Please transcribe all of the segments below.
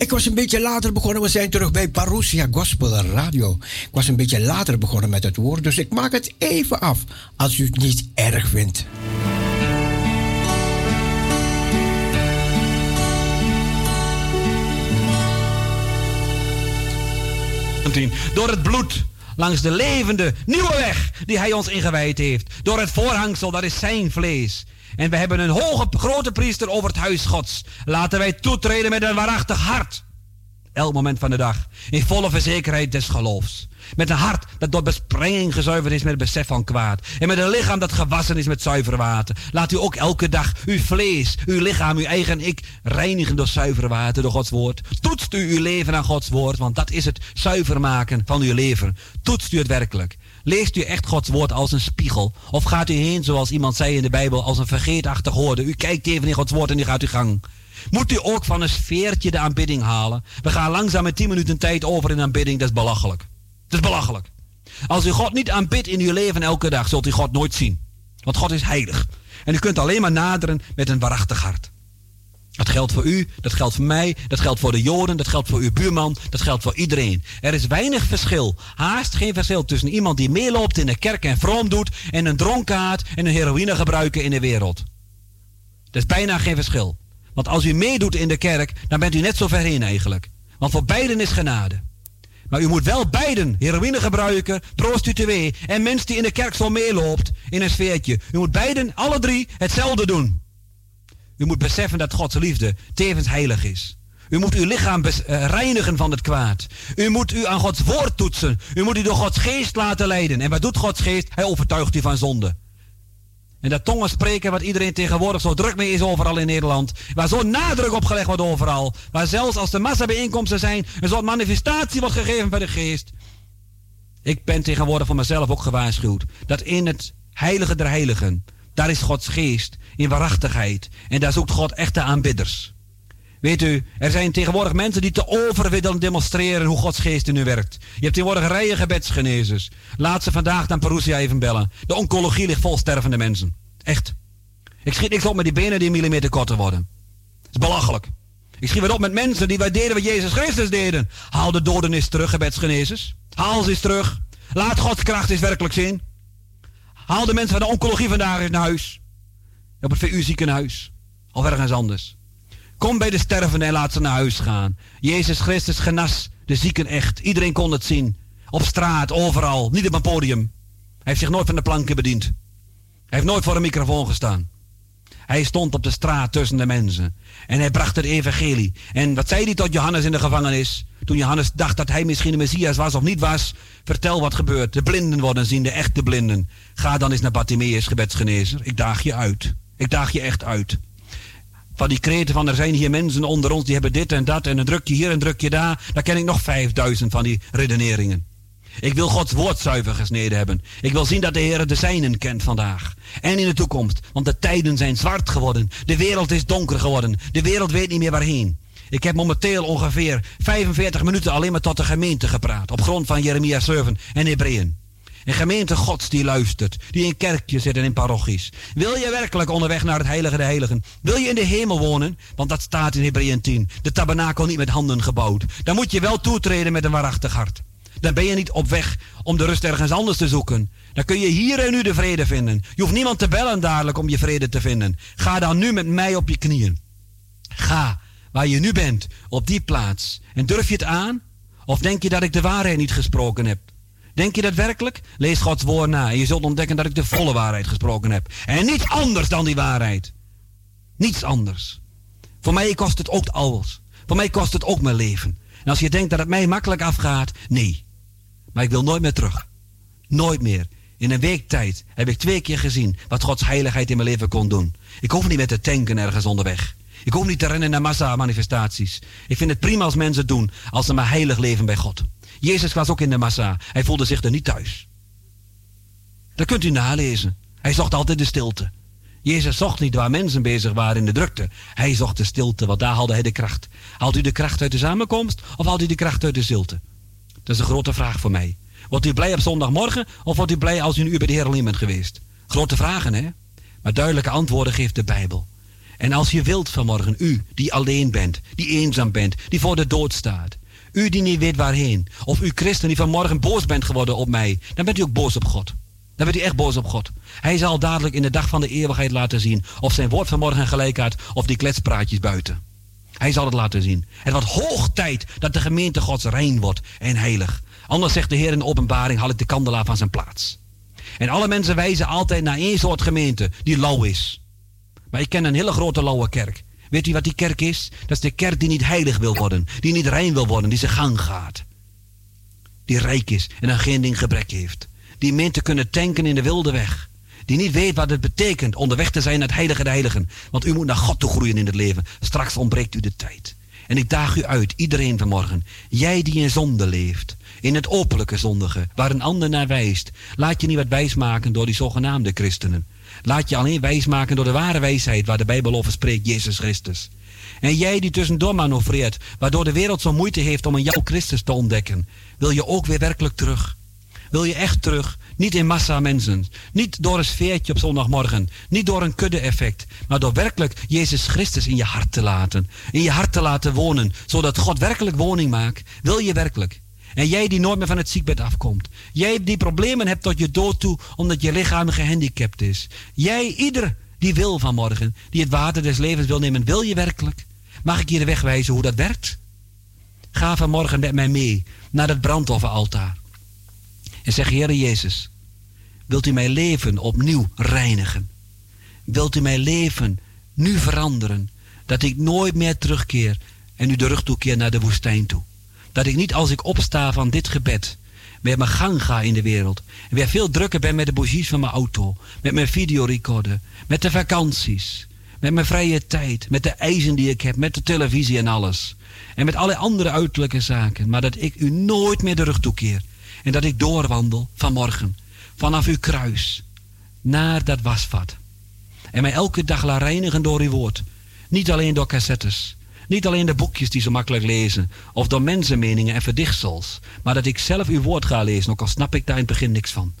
ik was een beetje later begonnen. We zijn terug bij Parousia Gospel Radio. Ik was een beetje later begonnen met het woord, dus ik maak het even af als u het niet erg vindt. Door het bloed langs de levende nieuwe weg die hij ons ingewijd heeft. Door het voorhangsel, dat is zijn vlees. En we hebben een hoge, grote priester over het huis Gods. Laten wij toetreden met een waarachtig hart. Elk moment van de dag. In volle verzekerheid des geloofs. Met een hart dat door besprenging gezuiverd is met het besef van kwaad. En met een lichaam dat gewassen is met zuiver water. Laat u ook elke dag uw vlees, uw lichaam, uw eigen ik reinigen door zuiver water, door Gods woord. Toetst u uw leven aan Gods woord, want dat is het zuiver maken van uw leven. Toetst u het werkelijk. Leest u echt Gods woord als een spiegel? Of gaat u heen, zoals iemand zei in de Bijbel, als een vergeetachtig hoorde? U kijkt even in Gods woord en u gaat uw gang. Moet u ook van een sfeertje de aanbidding halen? We gaan langzaam met 10 minuten tijd over in aanbidding, dat is belachelijk. Dat is belachelijk. Als u God niet aanbidt in uw leven elke dag, zult u God nooit zien. Want God is heilig. En u kunt alleen maar naderen met een waarachtig hart. Dat geldt voor u, dat geldt voor mij, dat geldt voor de Joden, dat geldt voor uw buurman, dat geldt voor iedereen. Er is weinig verschil, haast geen verschil tussen iemand die meeloopt in de kerk en vroom doet en een dronkaard en een heroïne gebruiker in de wereld. Dat is bijna geen verschil. Want als u meedoet in de kerk, dan bent u net zo ver heen eigenlijk. Want voor beiden is genade. Maar u moet wel beiden, heroïne gebruiken, prostituee en mens die in de kerk zo meeloopt in een sfeertje. U moet beiden, alle drie, hetzelfde doen. U moet beseffen dat Gods liefde tevens heilig is. U moet uw lichaam eh, reinigen van het kwaad. U moet u aan Gods woord toetsen. U moet u door Gods geest laten leiden. En wat doet Gods geest? Hij overtuigt u van zonde. En dat tongen spreken, wat iedereen tegenwoordig zo druk mee is overal in Nederland. Waar zo nadruk op gelegd wordt overal. Waar zelfs als er massabijeenkomsten zijn, een soort manifestatie wordt gegeven van de geest. Ik ben tegenwoordig voor mezelf ook gewaarschuwd. Dat in het heilige der heiligen, daar is Gods geest in waarachtigheid. En daar zoekt God echte aanbidders. Weet u, er zijn tegenwoordig mensen die te over demonstreren hoe Gods geest in u werkt. Je hebt tegenwoordig rijen gebedsgenezers. Laat ze vandaag dan Perusia even bellen. De oncologie ligt vol stervende mensen. Echt. Ik schiet niks op met die benen die een millimeter korter worden. Dat is belachelijk. Ik schiet wat op met mensen die wij deden wat Jezus Christus deden. Haal de doden eens terug, gebedsgenezers. Haal ze eens terug. Laat Gods kracht eens werkelijk zien. Haal de mensen van de oncologie vandaag eens naar huis. Op het VU ziekenhuis. Of ergens anders. Kom bij de stervenden en laat ze naar huis gaan. Jezus Christus genas de zieken echt. Iedereen kon het zien. Op straat, overal. Niet op een podium. Hij heeft zich nooit van de planken bediend. Hij heeft nooit voor een microfoon gestaan. Hij stond op de straat tussen de mensen. En hij bracht het evangelie. En wat zei hij tot Johannes in de gevangenis? Toen Johannes dacht dat hij misschien de Messias was of niet was. Vertel wat gebeurt. De blinden worden zien, de echte blinden. Ga dan eens naar Bartimeus, gebedsgenezer. Ik daag je uit. Ik daag je echt uit van die kreten van er zijn hier mensen onder ons die hebben dit en dat en een drukje hier en een drukje daar. Daar ken ik nog 5000 van die redeneringen. Ik wil Gods woord zuiver gesneden hebben. Ik wil zien dat de Heer de zijnen kent vandaag. En in de toekomst. Want de tijden zijn zwart geworden. De wereld is donker geworden. De wereld weet niet meer waarheen. Ik heb momenteel ongeveer 45 minuten alleen maar tot de gemeente gepraat. Op grond van Jeremia 7 en Hebreeën. Een gemeente gods die luistert. Die in kerkjes zit en in parochies. Wil je werkelijk onderweg naar het heilige de heiligen? Wil je in de hemel wonen? Want dat staat in Hebreeën 10. De tabernakel niet met handen gebouwd. Dan moet je wel toetreden met een waarachtig hart. Dan ben je niet op weg om de rust ergens anders te zoeken. Dan kun je hier en nu de vrede vinden. Je hoeft niemand te bellen dadelijk om je vrede te vinden. Ga dan nu met mij op je knieën. Ga waar je nu bent, op die plaats. En durf je het aan? Of denk je dat ik de waarheid niet gesproken heb? Denk je dat werkelijk? Lees Gods woord na en je zult ontdekken dat ik de volle waarheid gesproken heb. En niets anders dan die waarheid. Niets anders. Voor mij kost het ook alles. Voor mij kost het ook mijn leven. En als je denkt dat het mij makkelijk afgaat, nee. Maar ik wil nooit meer terug. Nooit meer. In een week tijd heb ik twee keer gezien wat Gods heiligheid in mijn leven kon doen. Ik hoef niet meer te tanken ergens onderweg. Ik hoef niet te rennen naar massa-manifestaties. Ik vind het prima als mensen het doen, als ze maar heilig leven bij God. Jezus was ook in de massa. Hij voelde zich er niet thuis. Dat kunt u nalezen. Hij zocht altijd de stilte. Jezus zocht niet waar mensen bezig waren in de drukte. Hij zocht de stilte, want daar haalde hij de kracht. Haalt u de kracht uit de samenkomst of haalt u de kracht uit de stilte? Dat is een grote vraag voor mij. Wordt u blij op zondagmorgen of wordt u blij als u een uur bij de Heer alleen bent geweest? Grote vragen, hè? Maar duidelijke antwoorden geeft de Bijbel. En als je wilt vanmorgen, u die alleen bent, die eenzaam bent, die voor de dood staat. U die niet weet waarheen. Of u christen die vanmorgen boos bent geworden op mij. Dan bent u ook boos op God. Dan bent u echt boos op God. Hij zal dadelijk in de dag van de eeuwigheid laten zien. Of zijn woord vanmorgen gelijk had. Of die kletspraatjes buiten. Hij zal het laten zien. Het wordt hoog tijd dat de gemeente Gods rein wordt en heilig. Anders zegt de Heer in de openbaring, haal ik de kandelaar van zijn plaats. En alle mensen wijzen altijd naar één soort gemeente, die lauw is. Maar ik ken een hele grote lauwe kerk. Weet u wat die kerk is? Dat is de kerk die niet heilig wil worden, die niet rein wil worden, die zijn gang gaat. Die rijk is en aan geen ding gebrek heeft. Die meent te kunnen tanken in de wilde weg. Die niet weet wat het betekent onderweg te zijn naar het heilige de heiligen. Want u moet naar God toe groeien in het leven. Straks ontbreekt u de tijd. En ik daag u uit, iedereen vanmorgen. Jij die in zonde leeft. In het openlijke zondige, waar een ander naar wijst. Laat je niet wat wijsmaken door die zogenaamde christenen. Laat je alleen wijsmaken door de ware wijsheid waar de Bijbel over spreekt, Jezus Christus. En jij die tussendoor manoeuvreert, waardoor de wereld zo moeite heeft om een jouw Christus te ontdekken, wil je ook weer werkelijk terug. Wil je echt terug, niet in massa mensen, niet door een sfeertje op zondagmorgen, niet door een kudde-effect, maar door werkelijk Jezus Christus in je hart te laten, in je hart te laten wonen, zodat God werkelijk woning maakt. Wil je werkelijk? En jij die nooit meer van het ziekbed afkomt. Jij die problemen hebt tot je dood toe omdat je lichaam gehandicapt is. Jij, ieder die wil vanmorgen, die het water des levens wil nemen, wil je werkelijk? Mag ik je de weg wijzen hoe dat werkt? Ga vanmorgen met mij mee naar het brandofferaltaar. En zeg, Heere Jezus, wilt u mijn leven opnieuw reinigen? Wilt u mijn leven nu veranderen? Dat ik nooit meer terugkeer en u de rug toekeer naar de woestijn toe. Dat ik niet als ik opsta van dit gebed met mijn gang ga in de wereld. En weer veel drukker ben met de bougies van mijn auto. Met mijn videorecorder. Met de vakanties. Met mijn vrije tijd. Met de eisen die ik heb. Met de televisie en alles. En met alle andere uiterlijke zaken. Maar dat ik u nooit meer de rug toekeer. En dat ik doorwandel vanmorgen. Vanaf uw kruis. Naar dat wasvat. En mij elke dag laat reinigen door uw woord. Niet alleen door cassettes. Niet alleen de boekjes die ze makkelijk lezen, of door mensenmeningen en verdichtsels, maar dat ik zelf uw woord ga lezen, ook al snap ik daar in het begin niks van.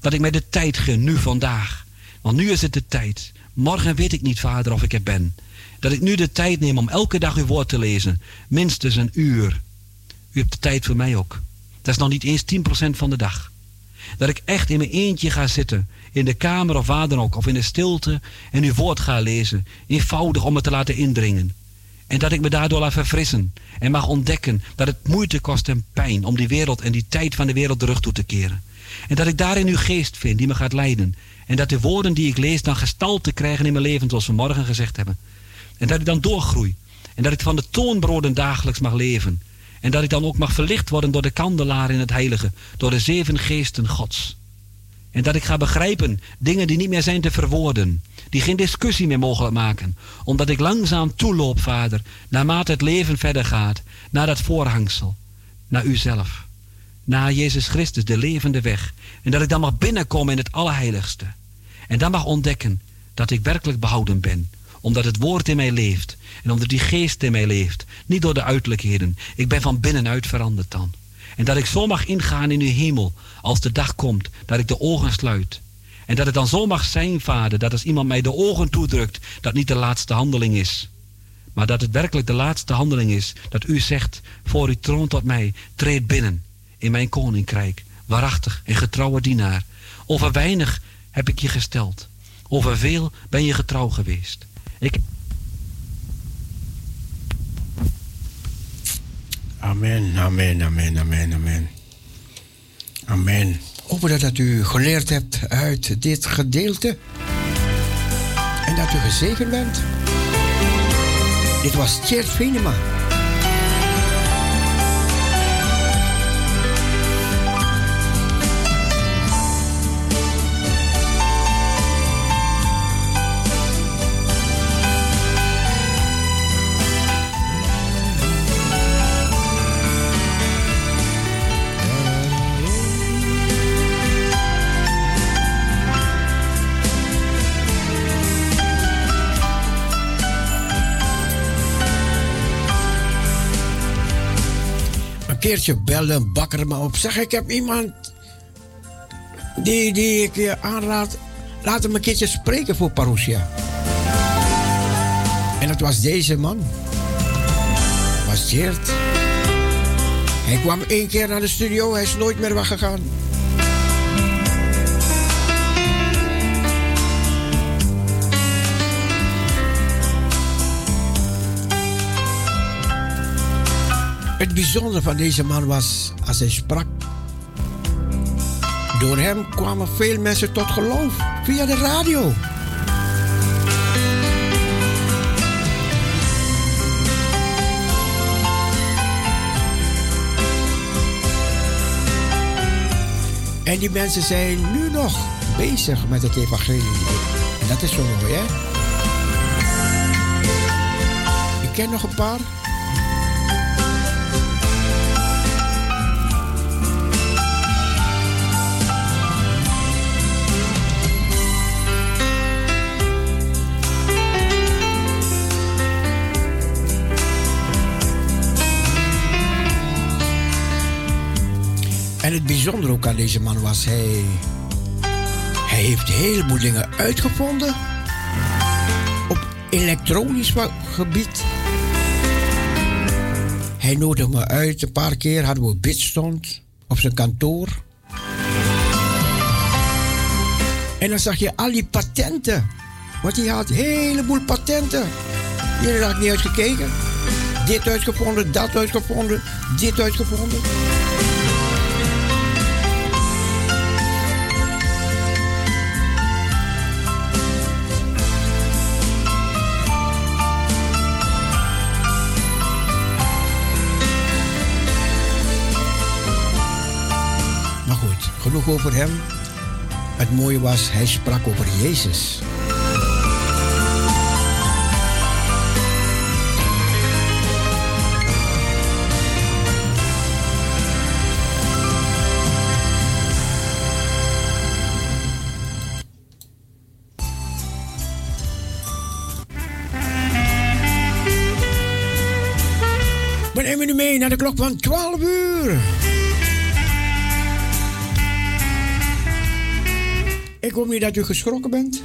Dat ik mij de tijd gun, nu vandaag. Want nu is het de tijd. Morgen weet ik niet, vader, of ik er ben. Dat ik nu de tijd neem om elke dag uw woord te lezen. Minstens een uur. U hebt de tijd voor mij ook. Dat is nog niet eens 10% van de dag. Dat ik echt in mijn eentje ga zitten. In de kamer of waar dan ook. Of in de stilte. En uw woord ga lezen. Eenvoudig om het te laten indringen. En dat ik me daardoor laat verfrissen. En mag ontdekken dat het moeite kost en pijn om die wereld en die tijd van de wereld terug toe te keren. En dat ik daarin uw geest vind die me gaat leiden. En dat de woorden die ik lees dan gestalte krijgen in mijn leven zoals we morgen gezegd hebben. En dat ik dan doorgroei. En dat ik van de toonbroden dagelijks mag leven. En dat ik dan ook mag verlicht worden door de kandelaar in het heilige. Door de zeven geesten gods. En dat ik ga begrijpen dingen die niet meer zijn te verwoorden. Die geen discussie meer mogelijk maken. Omdat ik langzaam toeloop, vader, naarmate het leven verder gaat. Naar dat voorhangsel. Naar uzelf. Naar Jezus Christus, de levende weg. En dat ik dan mag binnenkomen in het Allerheiligste. En dan mag ontdekken dat ik werkelijk behouden ben. Omdat het woord in mij leeft. En omdat die geest in mij leeft. Niet door de uiterlijkheden. Ik ben van binnenuit veranderd dan. En dat ik zo mag ingaan in uw hemel als de dag komt, dat ik de ogen sluit. En dat het dan zo mag zijn, vader, dat als iemand mij de ogen toedrukt, dat niet de laatste handeling is. Maar dat het werkelijk de laatste handeling is, dat u zegt, voor uw troon tot mij, treed binnen in mijn koninkrijk, waarachtig en getrouwe dienaar. Over weinig heb ik je gesteld, over veel ben je getrouw geweest. Ik Amen, amen, amen, amen, amen. Amen. Hopen dat u geleerd hebt uit dit gedeelte. En dat u gezegend bent. Dit was Tjert Venema. Keertje bellen, bakker me op. Zeg, ik heb iemand die, die ik je aanraad. Laat hem een keertje spreken voor Parousia. Dat was deze man. Was. Hij kwam één keer naar de studio, hij is nooit meer weggegaan. Het bijzondere van deze man was als hij sprak. Door hem kwamen veel mensen tot geloof via de radio. En die mensen zijn nu nog bezig met het evangelie. En dat is zo mooi, hè? Ik ken nog een paar. En het bijzondere ook aan deze man was, hij, hij heeft een heleboel dingen uitgevonden op elektronisch gebied. Hij nodigde me uit, een paar keer hadden we bidstond op zijn kantoor. En dan zag je al die patenten. Want hij had een heleboel patenten. Jullie had niet uitgekeken. Dit uitgevonden, dat uitgevonden, dit uitgevonden. Over hem. Het mooie was, hij sprak over Jezus. We nemen nu mee naar de klok van 12 uur. Dat u geschrokken bent.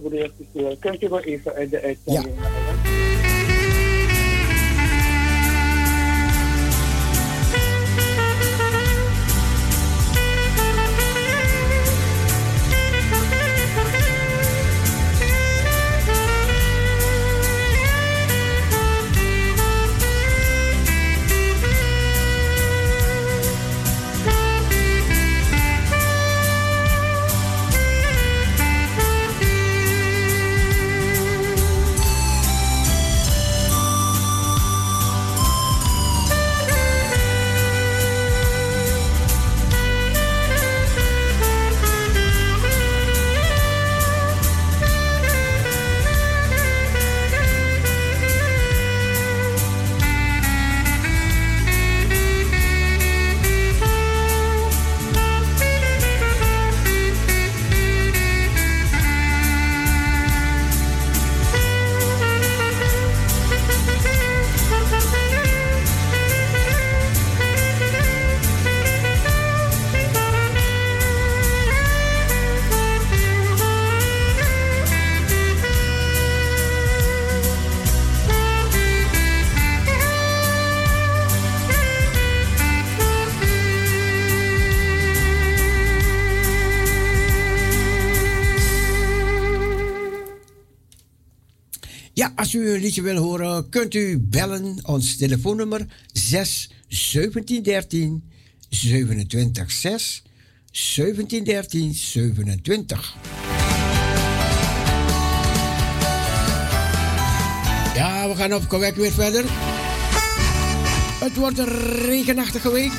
Goedemorgen, broeder. Kunt u wel even uit de uitzending ja. Liedje wil horen, kunt u bellen. Ons telefoonnummer 6 17 13 27 6 1713 27. Ja, we gaan op Kwek weer verder. Het wordt een regenachtige week.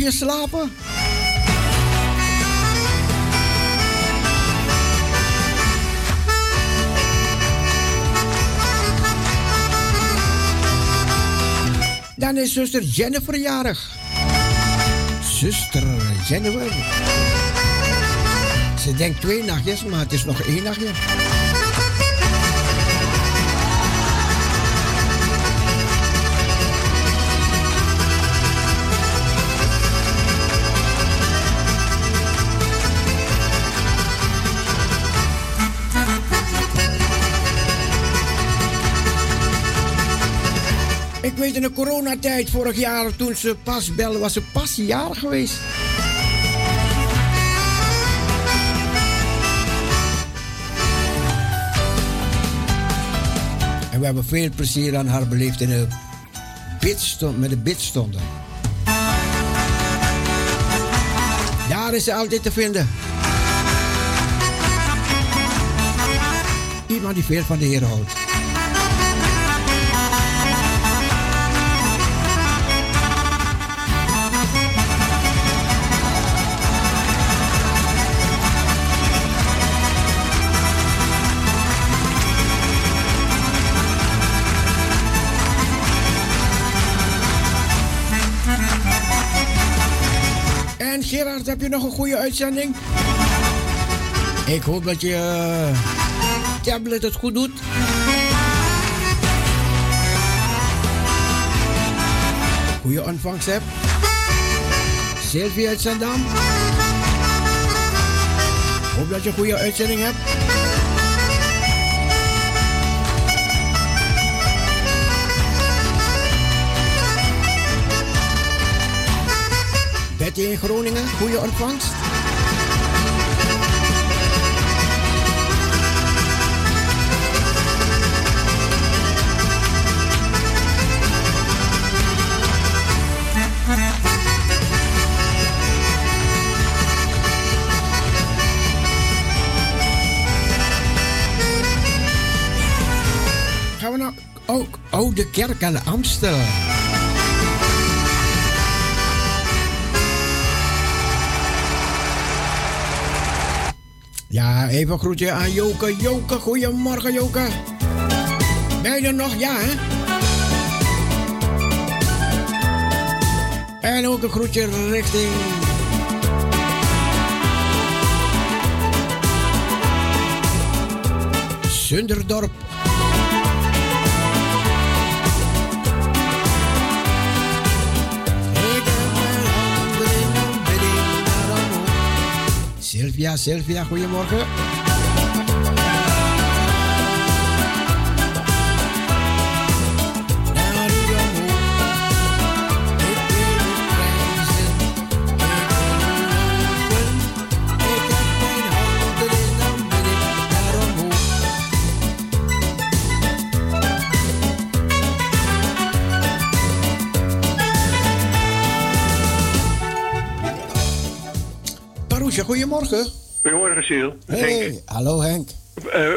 Nachtje slapen? Dan is zuster Jennifer jarig. Zuster Jennifer. Ze denkt twee nachtjes, maar het is nog één nachtje. Weet in de coronatijd vorig jaar, toen ze pas belde, was ze pas jarig geweest. En we hebben veel plezier aan haar beleefd in de bidstond, met de bidstonden. Daar is ze altijd te vinden. Iemand die veel van de Heer houdt. Heb je nog een goede uitzending? Ik hoop dat je eh, tablet het goed doet. Goede ontvangst hebt. Sylvie uit Zandam. Hoop dat je een goede uitzending hebt. In Groningen, goede ontvangst. Gaan we naar ook Oude Kerk aan de Amstel. Ja, even een groetje aan Joke. Joke, goedemorgen Joke. Ben je er nog? Ja, hè? En ook een groetje richting... Zunderdorp. Sylvia, Sylvia, goedemorgen. Goedemorgen. Goedemorgen, Siel. Hey, hallo Henk. Uh,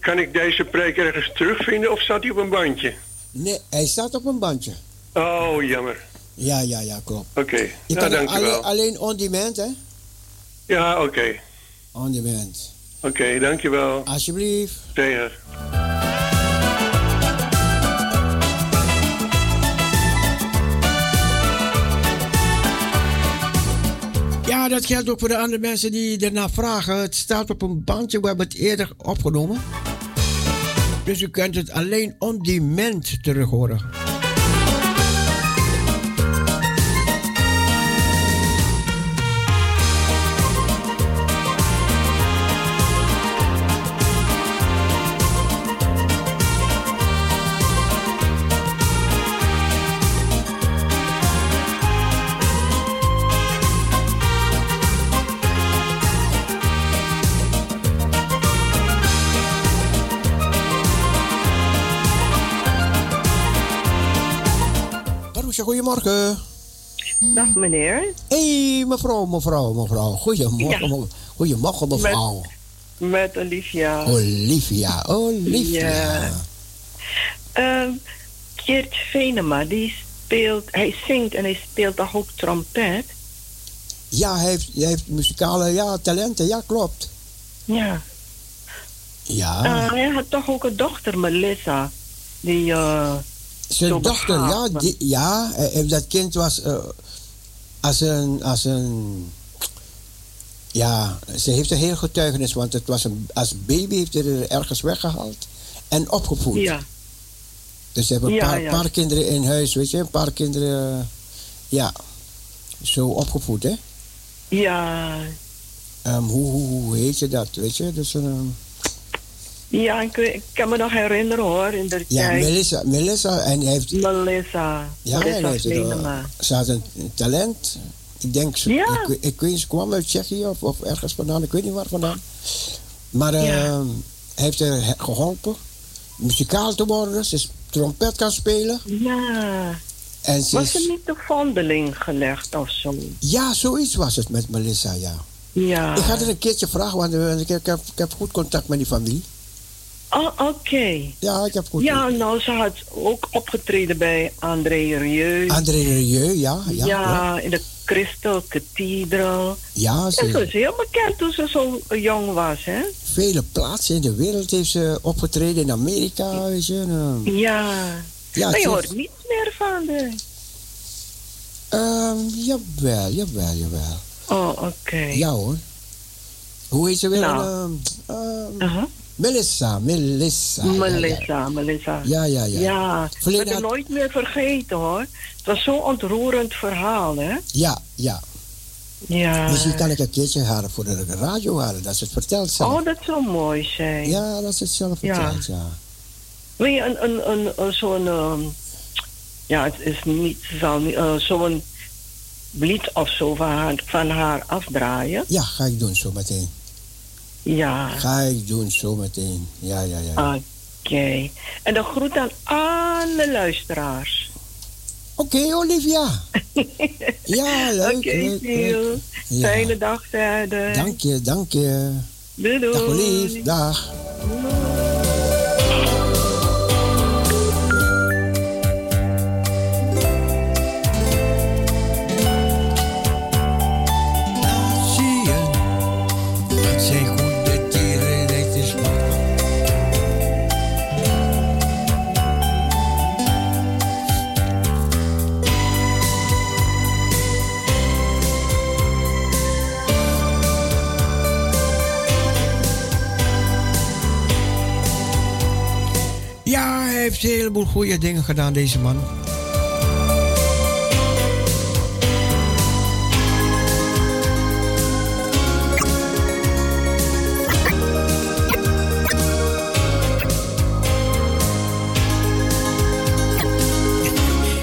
kan ik deze preek ergens terugvinden of staat hij op een bandje? Nee, hij staat op een bandje. Oh, jammer. Ja, ja, ja, klopt. Oké, okay. Je nou, kan alleen, alleen on demand, hè? Ja, oké. Okay. On demand. Oké, okay, dankjewel. Alsjeblieft. Zeker. Ja, dat geldt ook voor de andere mensen die ernaar vragen. Het staat op een bandje, we hebben het eerder opgenomen. Dus u kunt het alleen on demand terug horen. Goedemorgen. Dag meneer. Hé, hey, mevrouw, mevrouw, mevrouw. Goedemorgen, Ja. goedemorgen mevrouw. Met Olivia. Olivia, Olivia. Ja. Ehm Geert Venema, die speelt, hij zingt en hij speelt toch ook trompet? Ja, hij heeft, hij heeft muzikale ja, talenten, ja, klopt. Ja. Ja, Eh, hij had toch ook een dochter, Melissa. Die, eh, zijn dochter, ja, die, ja eh, eh, dat kind was eh, als een, als een, ja, ze heeft een heel getuigenis, want het was een, als baby heeft ze er ergens weggehaald en opgevoed. ja. Dus ze hebben een Ja, paar, ja. paar kinderen in huis, weet je, een paar kinderen, ja, zo opgevoed, hè. Ja. Ehm, hoe, hoe, hoe heet je dat, weet je? Dus, Ja, ik, kan me nog herinneren hoor, in de ja. Melissa, Melissa, en hij heeft, Melissa. ja, hij Melissa heeft ze had een talent. Ik denk, ze, Ja. ik, ik weet, ze kwam uit Tsjechië of, of ergens vandaan, ik weet niet waar vandaan. Maar Ja. ehm, hij heeft haar geholpen muzikaal te worden. Ze is trompet kan spelen. Ja. En ze Was is, er niet de vondeling gelegd of zo? ja, zoiets was het met Melissa, ja. Ja. Ik ga er een keertje vragen, want heb, ik heb goed contact met die familie. Oh, oké. Ja, ik heb goed Ja, nou, ze had ook opgetreden bij André Rieu. André Rieu, ja. Ja, ja, ja. in de Crystal Cathedral. ja En ze ze, is heel bekend toen ze zo jong was, hè? vele plaatsen in de wereld heeft ze opgetreden. In Amerika, weet je. en, ehm, Ja. ja, maar je hoort niets meer van de... ehm, jawel, jawel, jawel. Oh, oké. Ja hoor. Hoe heet ze weer? Nou. Uh-huh. Melissa, Melissa. ja, ja. Melissa, Melissa. Ja, ja, ja. Ja, ik ben het nooit meer vergeten, hoor. Het was zo'n ontroerend verhaal, hè? Ja, ja. Ja. Misschien kan ik een keertje haar voor de radio halen, dat ze het vertelt zelf. Oh, dat zou mooi zijn. Ja, dat ze het zelf Ja. vertelt, ja. Wil je een, een, een, een zo'n... ehm, ja, het is niet eh, zo'n lied of zo van haar, van haar afdraaien. Ja, ga ik doen zo meteen. Ja, Ga ik doen zo meteen. Ja, ja, ja. oké. En dan groet aan alle luisteraars. Oké, Olivia. Ja, leuk, Oké, leuk. Ja. Fijne dag verder. Dank je, dank je. Doei, doei. Dag Olief, dag. Heeft een heleboel goede dingen gedaan, deze man.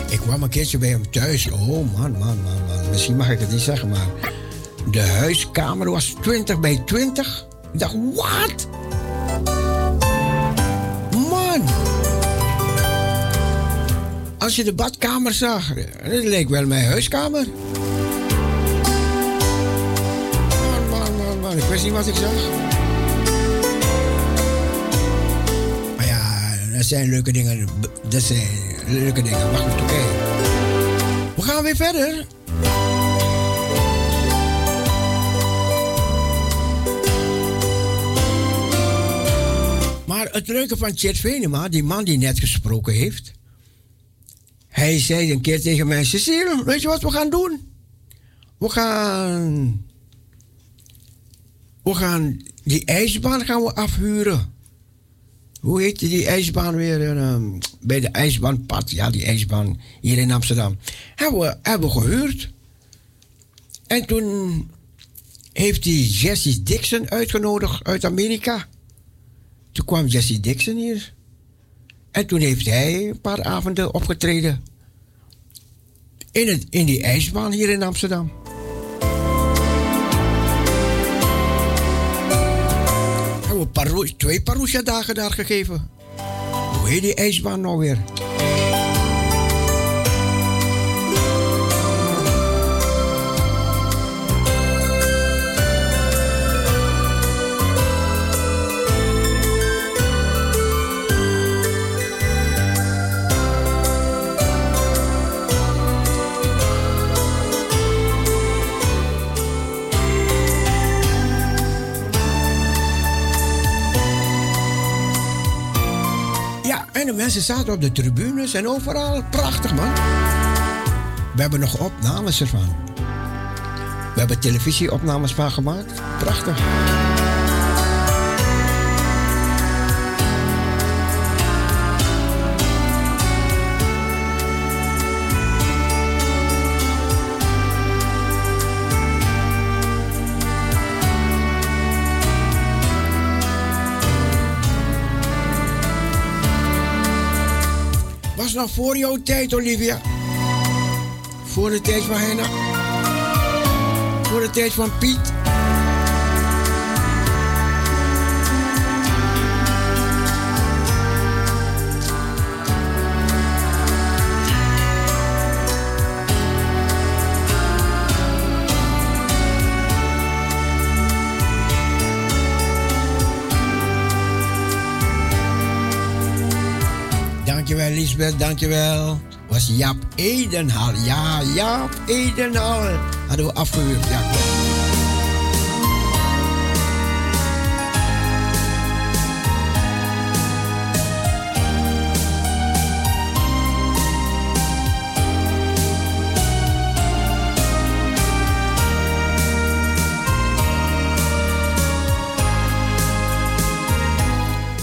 Ik kwam een keertje bij hem thuis. Oh man, man, man, man. Misschien mag ik het niet zeggen, maar de huiskamer was 20 bij 20. Ik dacht, wat? Als je de badkamer zag, het leek wel mijn huiskamer. Man, man, man. Ik wist niet wat ik zag. Maar ja, dat zijn leuke dingen. Dat zijn leuke dingen. Goed, oké. We gaan weer verder. Maar het leuke van Chet Venema, die man die net gesproken heeft. Hij zei een keer tegen mij: Cecile, weet je wat we gaan doen? We gaan. We gaan die ijsbaan gaan we afhuren. hoe heet die ijsbaan weer? Uh, bij de ijsbaanpad, ja, die ijsbaan hier in Amsterdam. Hebben we, hebben we gehuurd. En toen heeft hij Jesse Dixon uitgenodigd uit Amerika. Toen kwam Jesse Dixon hier. En toen heeft hij een paar avonden opgetreden. In, het, in die ijsbaan hier in Amsterdam. Hebben we paro twee Parousia-dagen daar gegeven. Hoe heet die ijsbaan nou weer? Mensen zaten op de tribunes en overal. Prachtig, man. We hebben nog opnames ervan. We hebben televisieopnames van gemaakt. Prachtig. Voor jouw tijd, Olivia. Voor de tijd van Henna. Voor de tijd van Piet. Lisbeth, dankjewel. Was Jaap Edenhal. Ja, Jaap Edenhal. Hadden we afgehuurd, ja.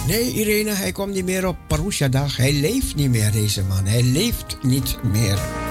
Nee, Irene, hij komt niet meer op Parusha-dag. Hij leeft niet meer, deze man. Hij leeft niet meer.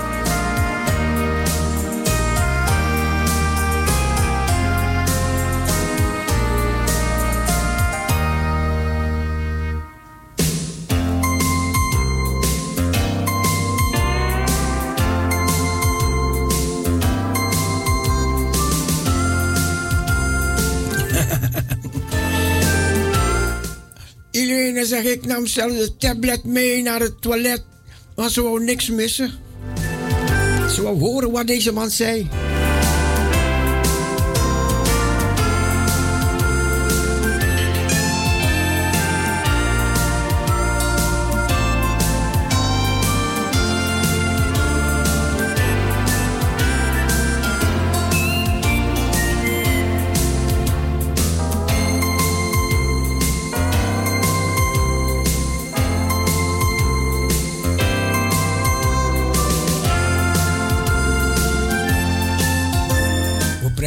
Ik nam zelf de tablet mee naar het toilet. Maar ze wou niks missen. Ze wou horen wat deze man zei.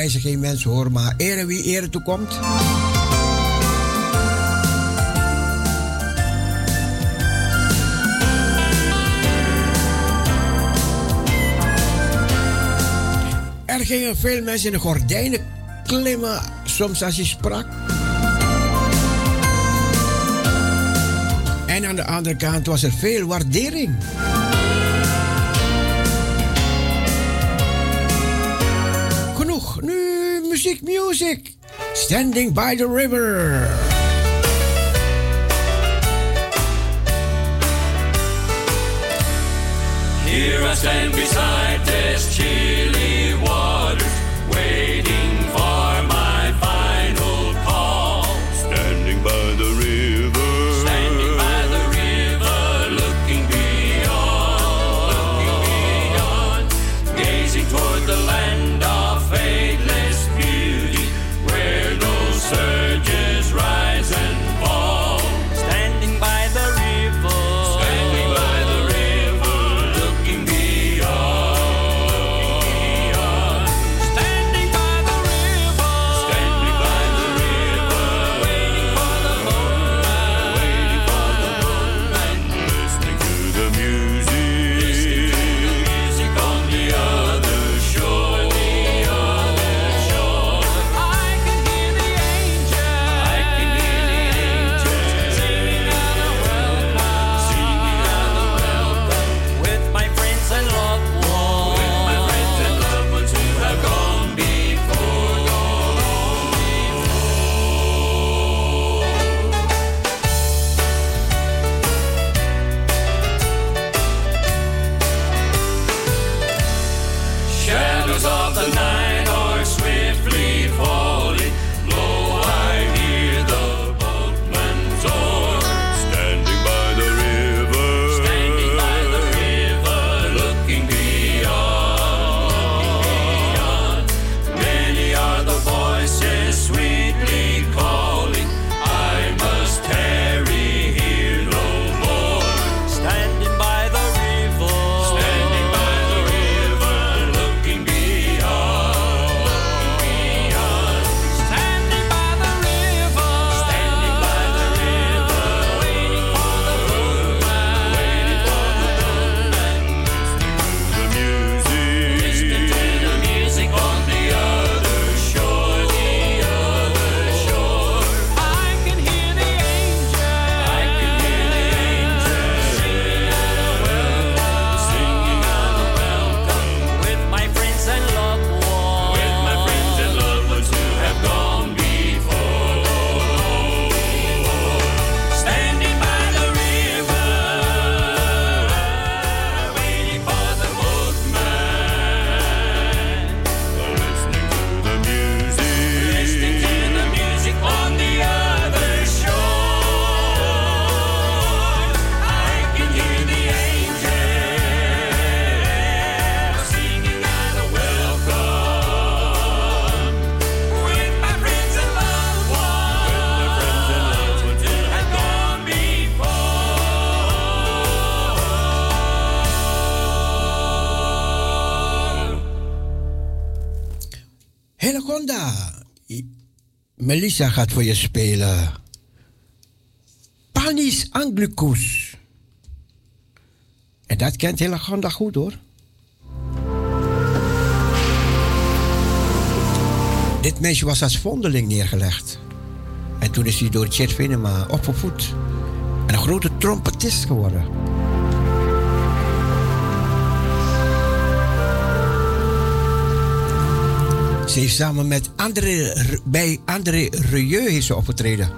We prijzen geen mensen hoor, maar ere wie ere toekomt. Er gingen veel mensen in de gordijnen klimmen, soms als je sprak. En aan de andere kant was er veel waardering. Muziek, music. Standing by the river. Here I stand beside this chilly Melissa gaat voor je spelen. Panis Anglicus. En dat kent Helaconda goed hoor. Dit meisje was als vondeling neergelegd. En toen is hij door Chet Venema opgevoed. En een grote trompetist geworden. Ze heeft samen met André, bij André Rieu heeft ze opgetreden.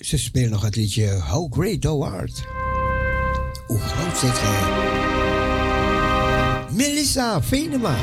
Ze, sp- ze spelen nog het liedje How Great Thou Art. Hoe groot zit gij? Melissa Venema.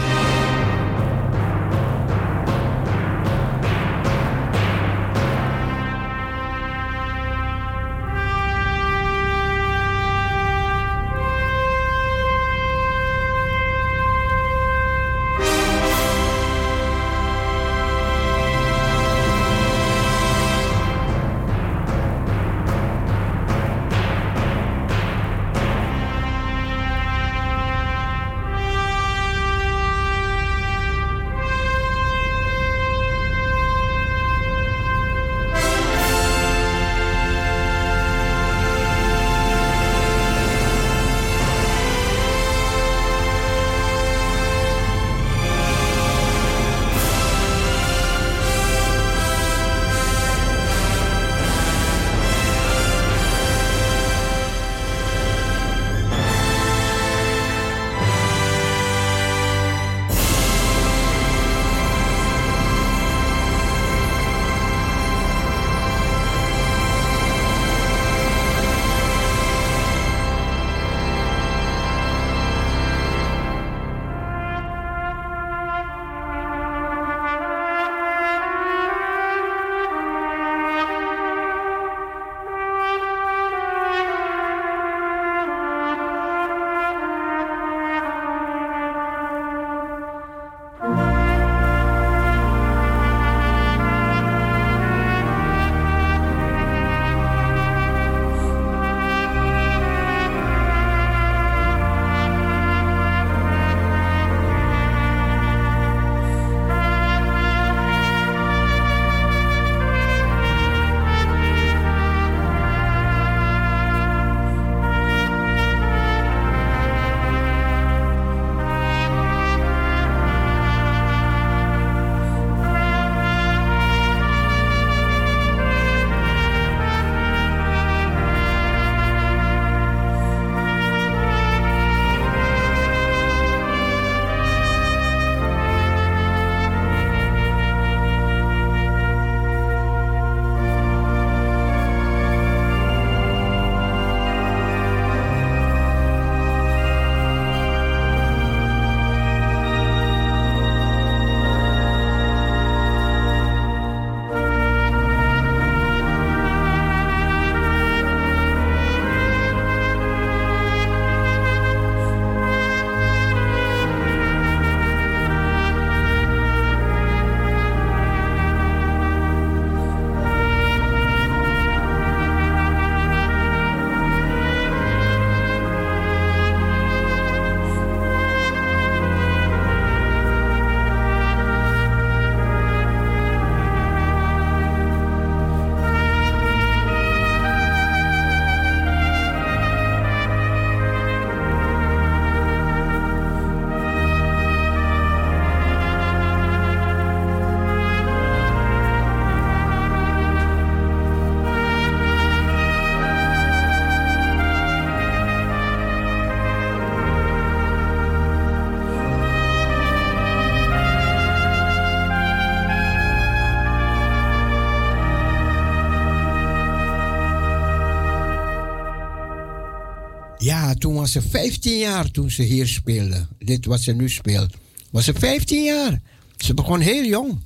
Toen was ze 15 jaar toen ze hier speelde. Dit wat ze nu speelt. Was ze 15 jaar. Ze begon heel jong.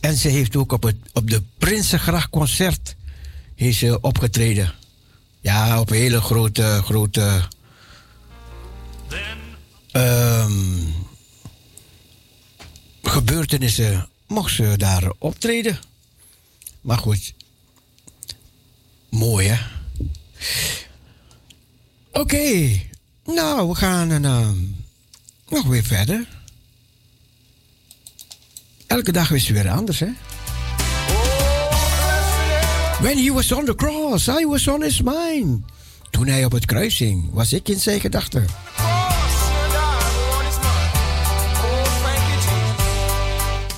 En ze heeft ook op, het, op de Prinsengracht concert ze opgetreden. Ja, op hele grote, grote ehm, gebeurtenissen mocht ze daar optreden. Maar goed, mooi hè. Oké, nou we gaan uh, nog weer verder. Elke dag is weer anders hè. When he was on the cross, I was on his mind. Toen hij op het kruis hing, was ik in zijn gedachten.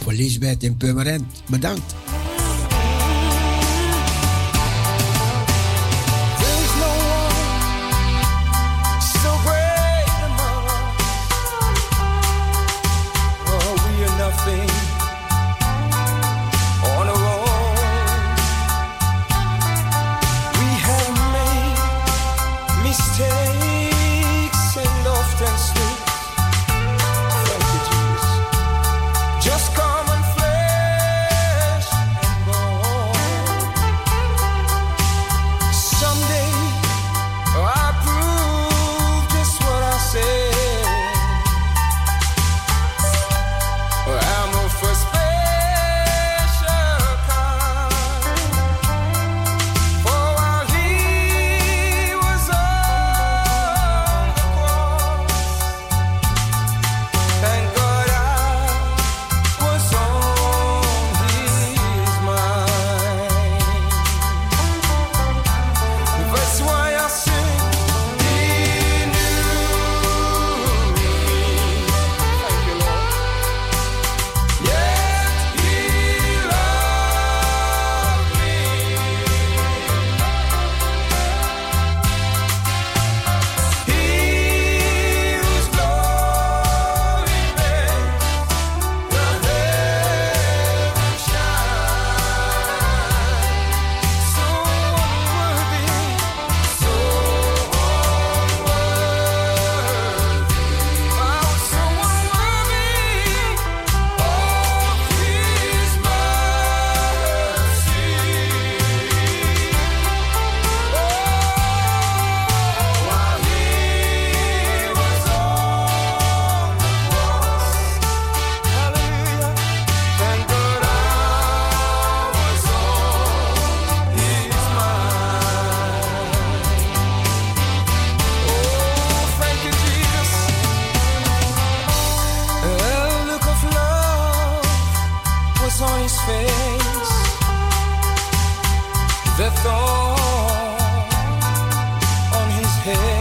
Voor Lisbeth in Purmerend, bedankt. head.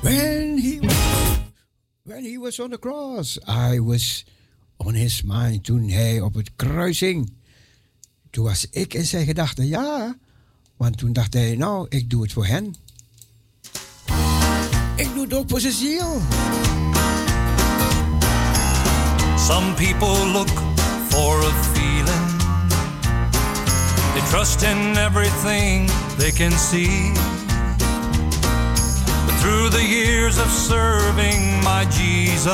When he when he was on the cross, I was on his mind. Toen hij op het kruis hing. Toen was ik in zijn gedachten, ja. Want toen dacht hij, nou, ik doe het voor hen. Ik doe het ook voor zijn ziel. Some people look for a feeling. They trust in everything they can see. Through the years of serving my Jesus,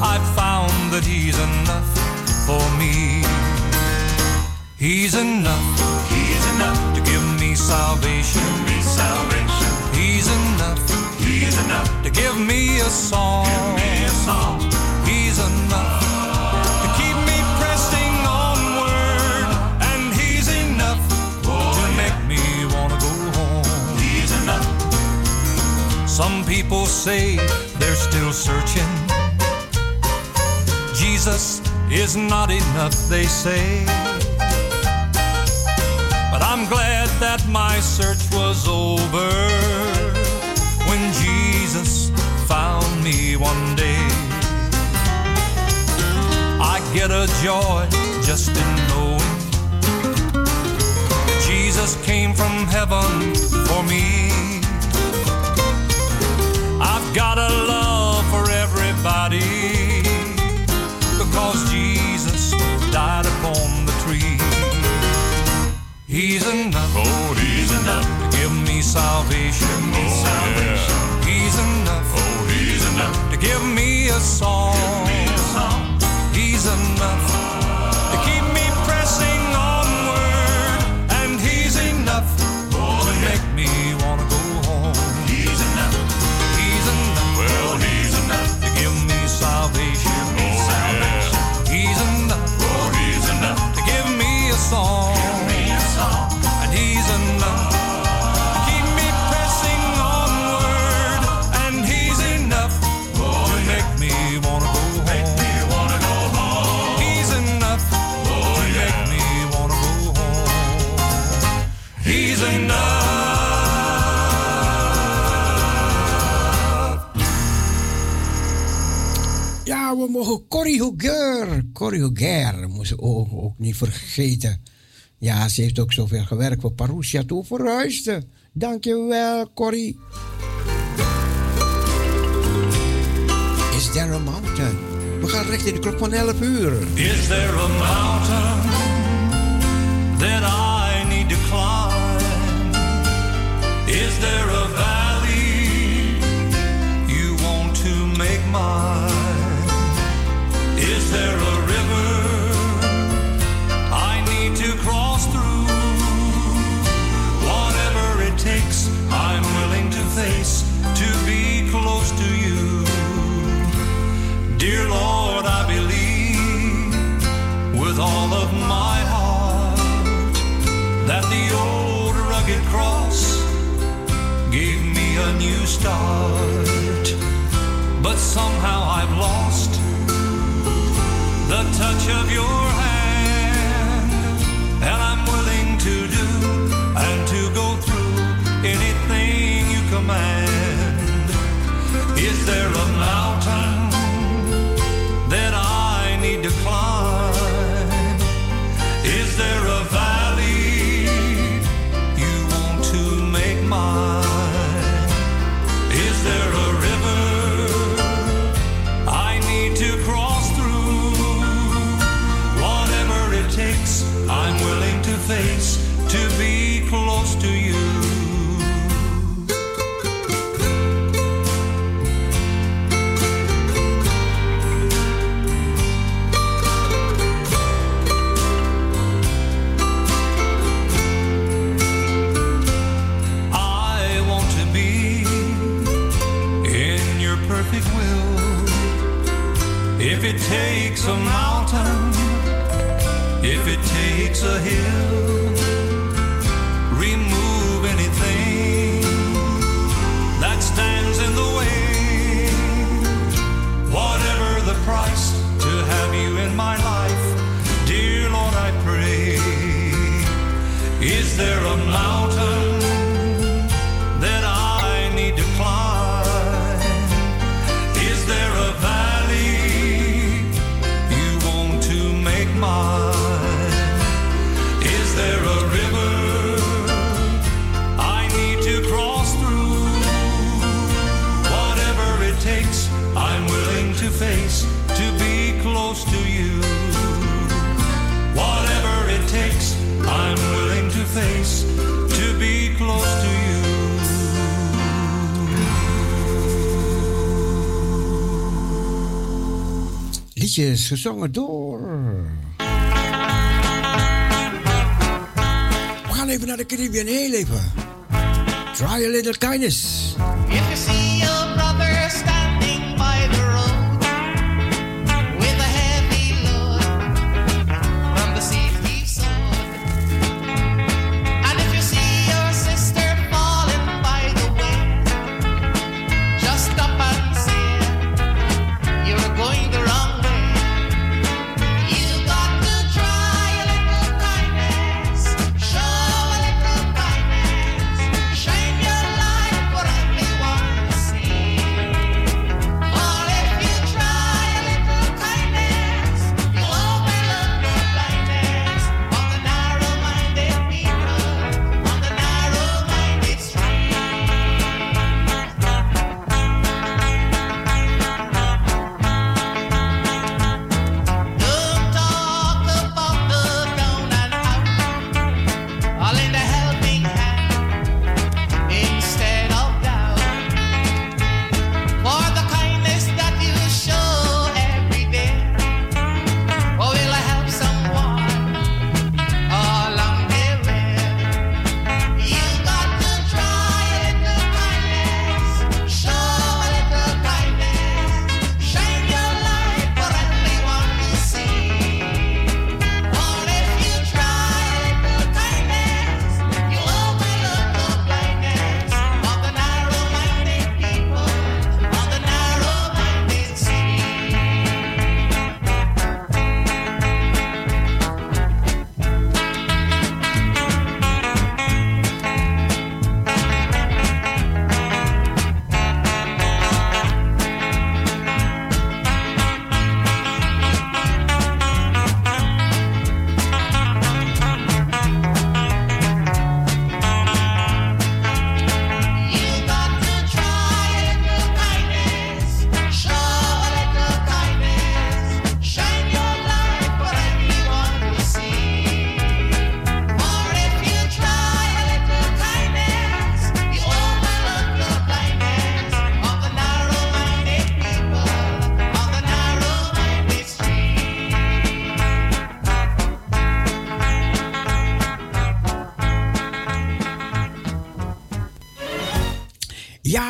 I've found that He's enough for me. He's enough. He's enough to give me salvation. Give me salvation. He's enough. He's enough to give me a song. Give me a song. People say they're still searching. Jesus is not enough, they say. But I'm glad that my search was over when Jesus found me one day. I get a joy just in knowing Jesus came from heaven for me. I've got a love for everybody because Jesus died upon the tree. He's enough. Oh, he's enough to give me salvation. oh, Yeah. He's enough. Oh, he's enough to give me a song. We mogen Corrie Huger, Corrie Huger, moesten ook, ook niet vergeten. Ja, ze heeft ook zoveel gewerkt voor Parousia toe verhuisde. Dankjewel, Corrie. Is there a mountain? We gaan richting de klok van 11 uur. Is there a mountain that I need to climb? Is there a valley you want to make mine? There a river I need to cross through? Whatever it takes, I'm willing to face to be close to you. Dear Lord, I believe with all of my heart that the old rugged cross gave me a new start. But somehow I've lost touch of your liedjes gezongen door. We gaan even naar de Caribbean, heel even. Try a little kindness.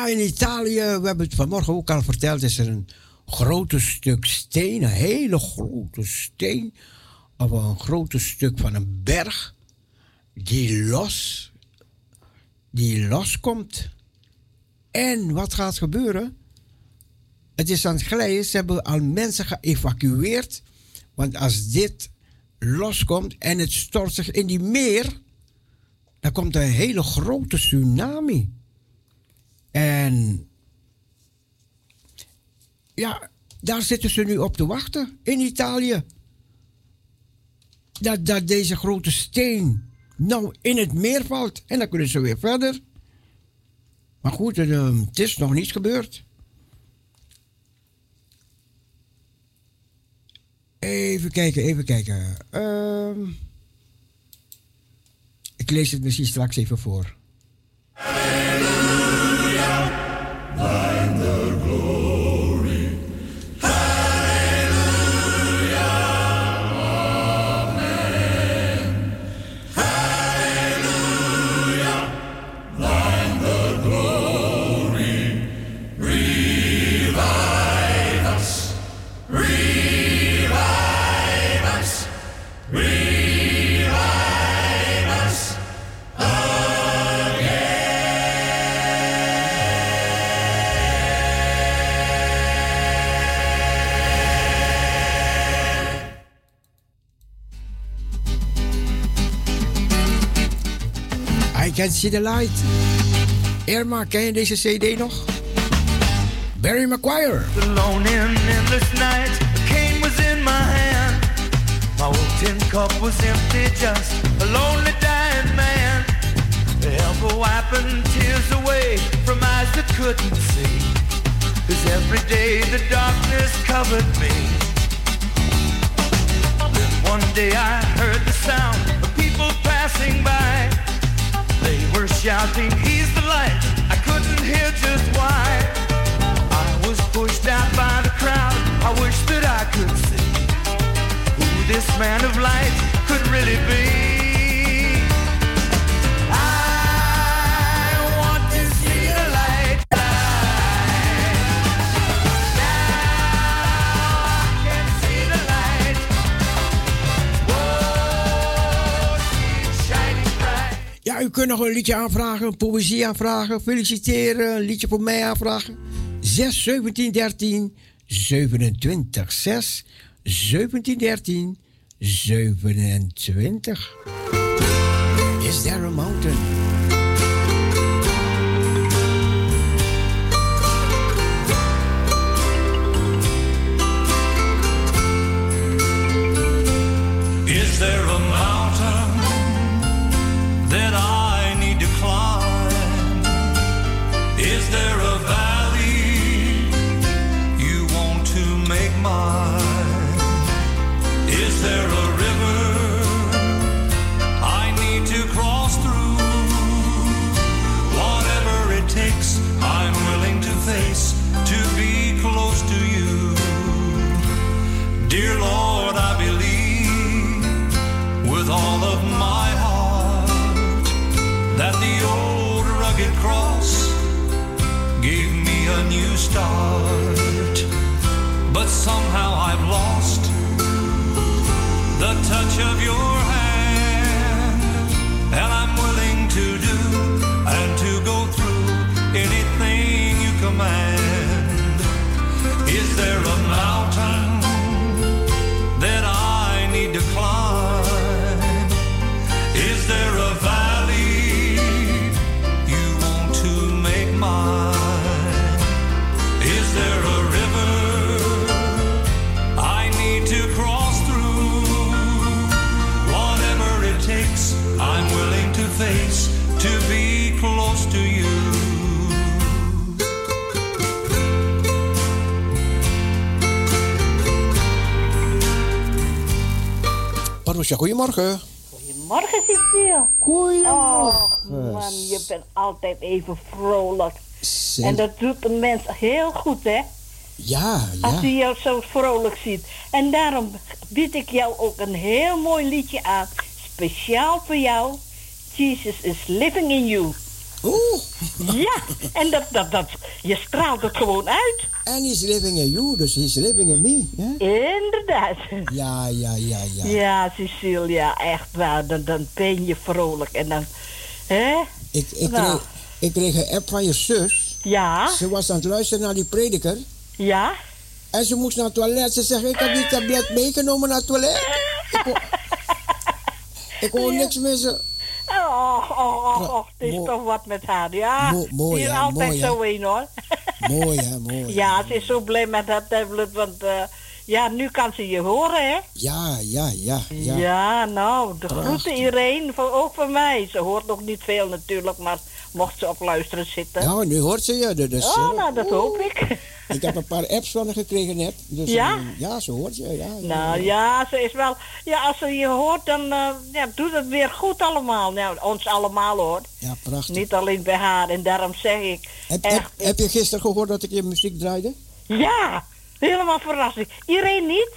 Ja, in Italië, we hebben het vanmorgen ook al verteld, is er een grote stuk steen, een hele grote steen, of een grote stuk van een berg, die los, die loskomt. En wat gaat gebeuren? Het is aan het glijden, ze hebben al mensen geëvacueerd, want als dit loskomt en het stort zich in die meer, dan komt een hele grote tsunami. En ja, daar zitten ze nu op te wachten in Italië. Dat, dat deze grote steen nou in het meer valt. En dan kunnen ze weer verder. Maar goed, het, ehm, is nog niet gebeurd. Even kijken, even kijken. Ehm, ik lees het misschien straks even voor. Can see the light. Irma, ken je deze CD nog? Barry McGuire. The endless night. Cane was in my hand. My tin cup was empty, just a lonely dying man. Ever wiping tears away from eyes that couldn't see. Cause every day the darkness covered me. Then one day I heard the sound of people passing by. They were shouting, he's the light. I couldn't hear just why. I was pushed out by the crowd. I wish that I could see who this man of light could really be. Kunt nog een liedje aanvragen, een poëzie aanvragen, feliciteren, een liedje voor mij aanvragen. 6 17 13 27 6 17 13 27. Is there a mountain? Start. But somehow I've lost the touch of your Goedemorgen. Goedemorgen, Cecile. Goedemorgen. Oh, man, je bent altijd even vrolijk. En dat doet een mens heel goed, hè? Ja, Als ja. hij jou zo vrolijk ziet. En daarom bied ik jou ook een heel mooi liedje aan. Speciaal voor jou. Jesus is living in you. Oeh. Ja, en dat, dat, dat, je straalt het gewoon uit. And he's living in you, dus he's living in me. hè? Inderdaad. Ja, ja, ja, ja. Ja, Cecilia, echt waar. Dan, dan ben je vrolijk. En dan, hè? Ik, ik, Nou. kreeg, ik kreeg een app van je zus. Ja. Ze was aan het luisteren naar die prediker. Ja. En ze moest naar het toilet. Ze zegt, ik heb die tablet meegenomen naar het toilet. Ik ik wou niks missen. Oh, oh, oh, oh, het is toch wat met haar. Ja, Mo- mooi, hier hè, altijd mooi, zo een hoor. Mooi, hè, mooi. Ja, ze is zo blij met dat tablet, want eh, ja, nu kan ze je horen, hè? Ja, ja, ja. Ja, ja. nou, de Prachtig. groeten iedereen, voor, ook van mij. Ze hoort nog niet veel natuurlijk, maar mocht ze op luisteren zitten. Ja, nu hoort ze je. Dus, oh, nou, dat hoop ik. Ik heb een paar apps van haar gekregen net. Dus, Ja? eh, ja, ze hoort je. Ja, ja, Nou ja. ja, ze is wel. Ja, als ze je hoort, dan eh, ja, doet het weer goed allemaal. Nou, ons allemaal hoor. Ja, prachtig. Niet alleen bij haar. En daarom zeg ik. Heb, echt, heb, heb je gisteren gehoord dat ik je muziek draaide? Ja, helemaal verrassing. Iedereen niet?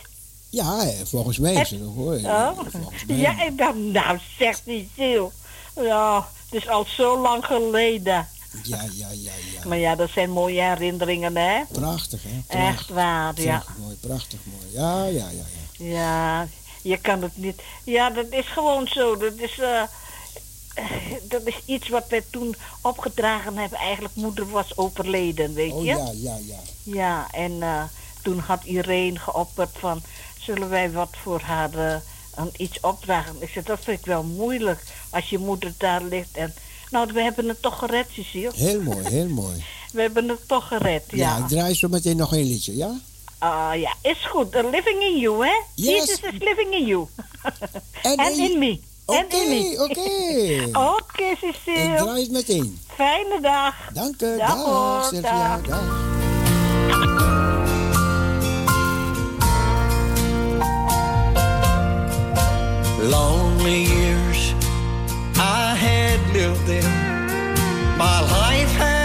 Ja, eh, volgens mij is het nog hoor. Oh. Ja, ik dacht, nou zegt niet ziel. Ja, het is al zo lang geleden. Ja, ja, ja, ja. Maar ja, dat zijn mooie herinneringen, hè? Prachtig, hè? Echt Prachtig. waar, ja. Zeg, mooi, prachtig, mooi. Ja, ja, ja, ja. Ja, je kan het niet. Ja, dat is gewoon zo. Dat is, eh, dat is iets wat wij toen opgedragen hebben. Eigenlijk, moeder was overleden, weet Oh je? ja, ja, ja. Ja, en eh, toen had Irene geopperd van... zullen wij wat voor haar eh, iets opdragen? Ik zei, dat vind ik wel moeilijk als je moeder daar ligt. En, nou, we hebben het toch gered, Cecile. Heel mooi, heel mooi. We hebben het toch gered, Ja, ja. ik draai zo meteen nog een liedje, ja? Ah, ja, is goed. The living in you, hè? Yes. Jesus is living in you. En in- me. En Oké, in me. oké. Oké, Ik Cecile. draai het meteen. Fijne dag. Dank u, Dag, dag, hoor, Sylvia, dag. dag. Lonely years I had lived them. My life had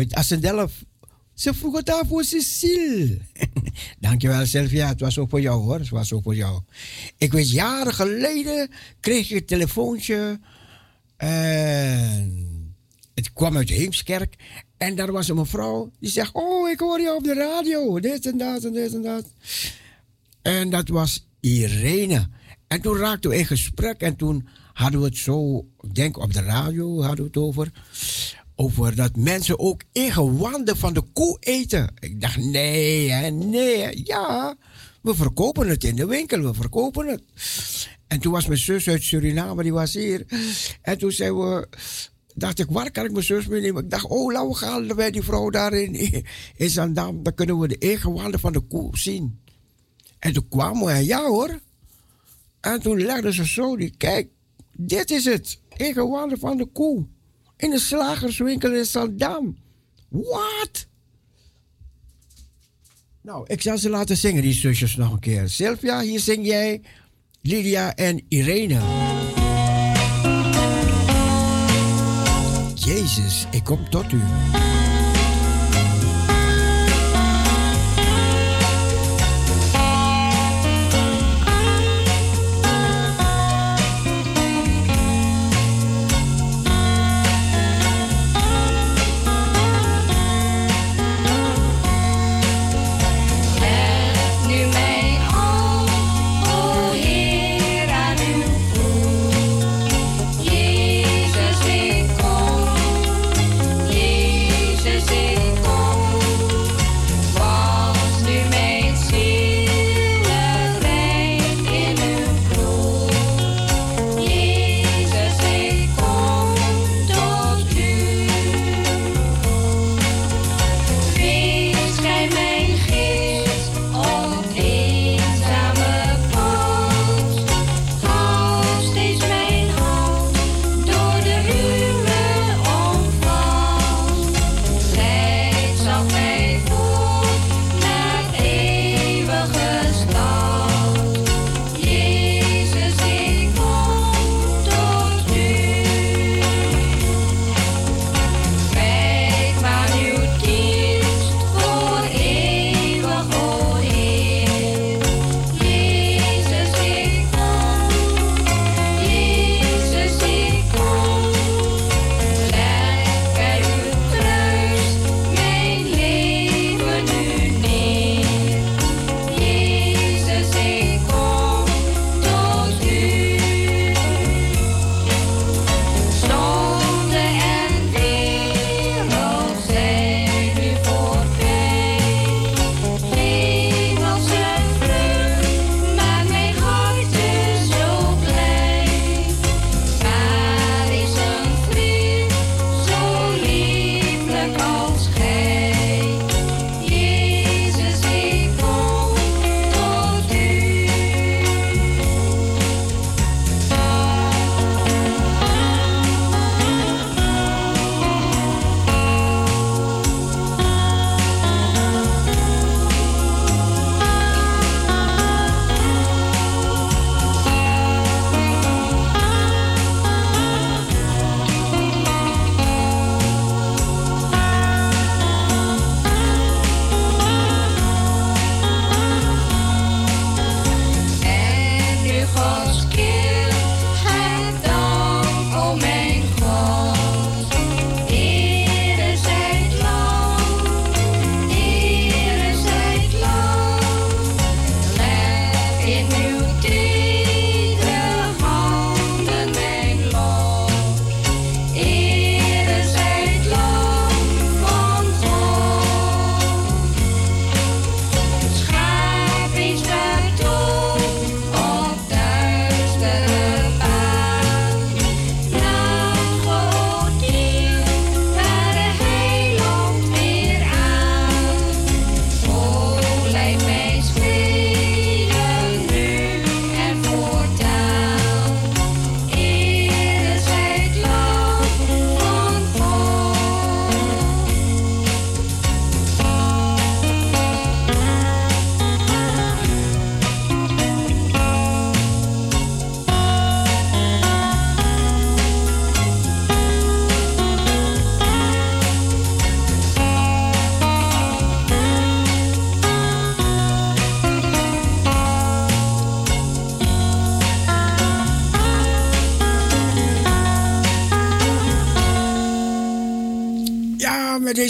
uit Assendelf. Ze vroeg het aan voor Cecile. Dankjewel Sylvia, het was ook voor jou hoor. Het was ook voor jou. Ik weet jaren geleden kreeg ik een telefoontje. En het kwam uit Heemskerk. En daar was een mevrouw die zegt: Oh, ik hoor je op de radio. Dit en dat en dit en dat. En dat was Irene. En toen raakten we in gesprek en toen hadden we het zo, ik denk op de radio hadden we het over. Over dat mensen ook ingewanden van de koe eten. Ik dacht, nee, hè, nee, ja. We verkopen het in de winkel, we verkopen het. En toen was mijn zus uit Suriname, die was hier. En toen zei we, dacht ik, waar kan ik mijn zus meenemen? Ik dacht, oh, laten we gaan bij die vrouw daar in, in Zandam. Dan kunnen we de ingewanden van de koe zien. En toen kwamen we, ja hoor. En toen legden ze zo, die, kijk, dit is het. Ingewanden van de koe. In de slagerswinkel in Zandam. Wat? Nou, ik zal ze laten zingen, die zusjes, nog een keer. Sylvia, hier zing jij Lydia en Irene. Jezus, ik kom tot u.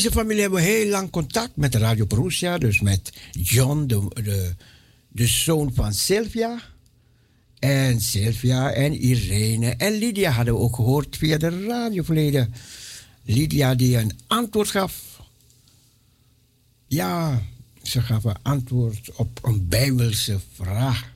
deze familie hebben we heel lang contact met Radio Perusia. Dus met John, de, de, de zoon van Sylvia. En Sylvia en Irene en Lydia hadden we ook gehoord via de radio verleden. Lydia die een antwoord gaf. Ja, ze gaf een antwoord op een Bijbelse vraag.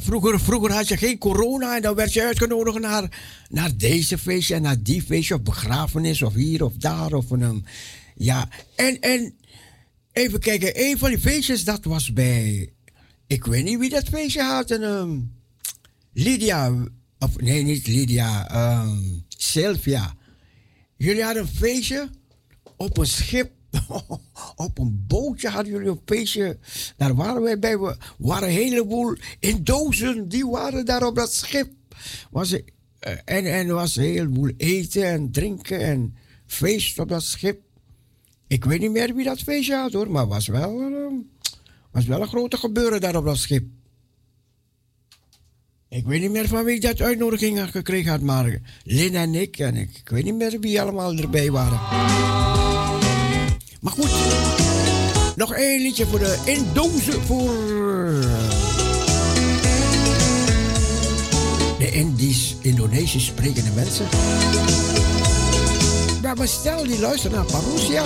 Vroeger, vroeger had je geen corona en dan werd je uitgenodigd naar, naar deze feestje en naar die feestje, of begrafenis, of hier of daar. Of een, ja, en, en even kijken, een van die feestjes, dat was bij, ik weet niet wie dat feestje had, en, ehm, Lydia, of nee, niet Lydia, ehm, Sylvia. Jullie hadden een feestje op een schip. op een bootje hadden jullie een feestje. Daar waren wij bij. We waren een heleboel in dozen. Die waren daar op dat schip. Was, eh, en, en er was een heleboel eten en drinken en feest op dat schip. Ik weet niet meer wie dat feestje had hoor. Maar was wel, eh, was wel een grote gebeuren daar op dat schip. Ik weet niet meer van wie ik dat uitnodiging gekregen had, maar Lin en ik en ik, ik weet niet meer wie allemaal erbij waren. Maar goed, nog één liedje voor de Indozen voor de Indisch, Indonesisch sprekende mensen. Maar stel die luisteren naar Parousia.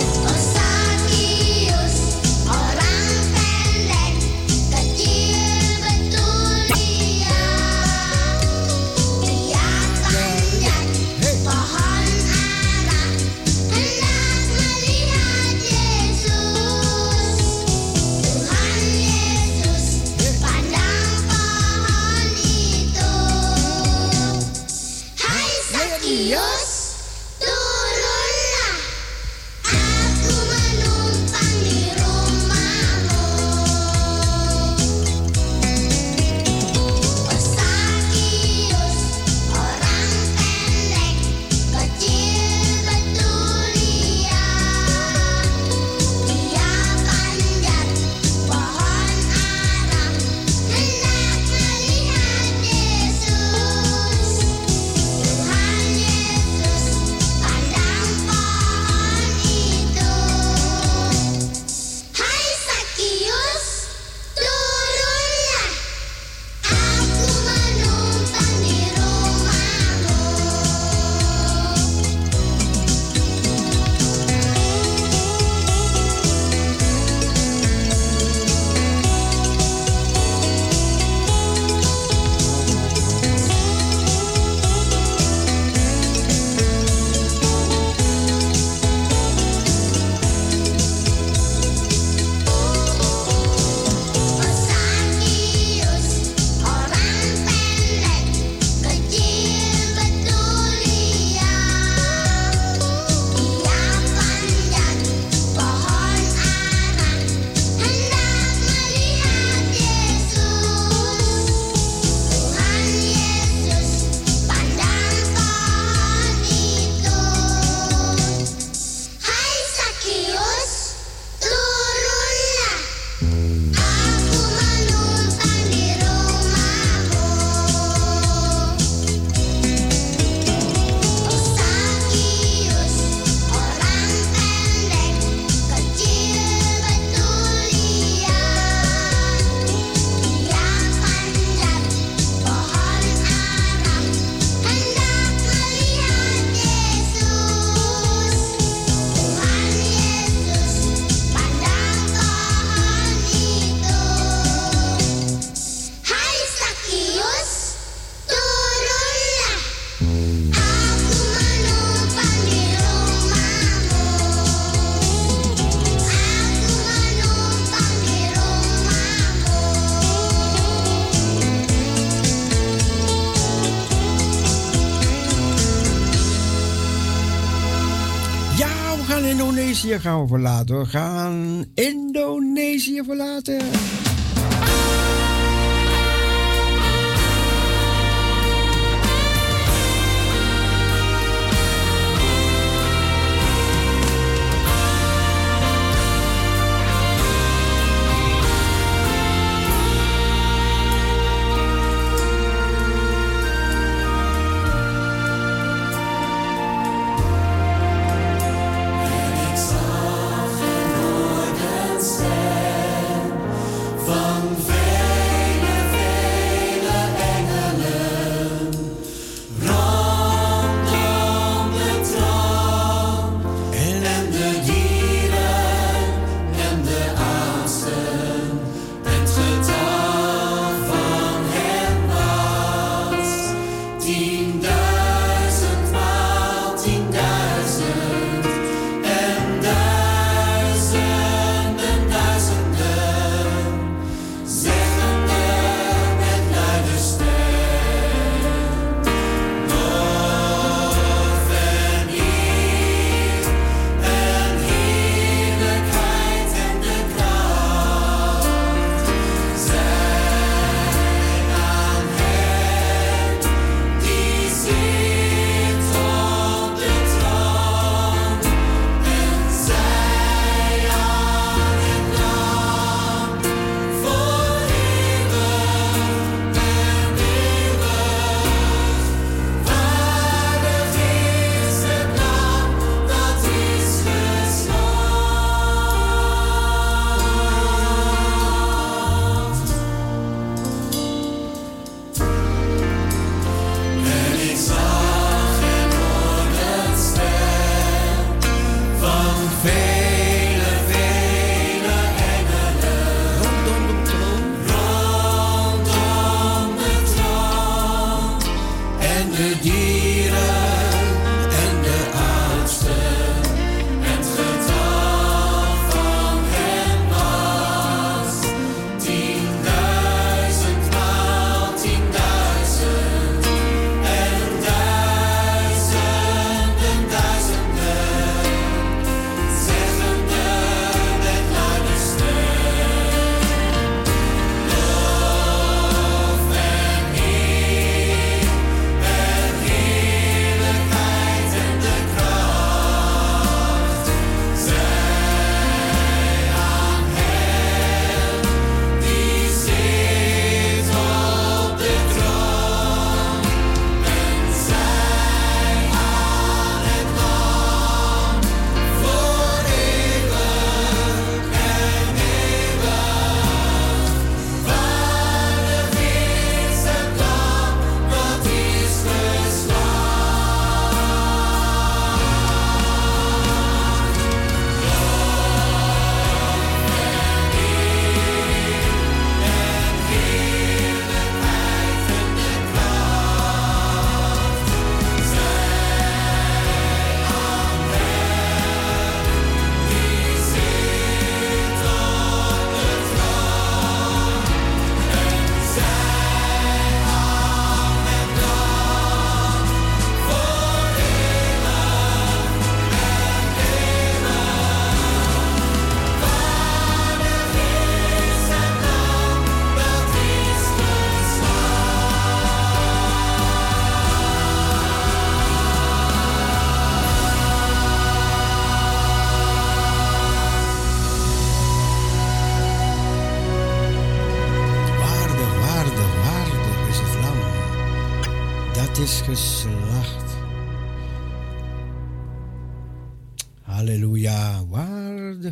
Indonesië gaan we verlaten. We gaan Indonesië verlaten.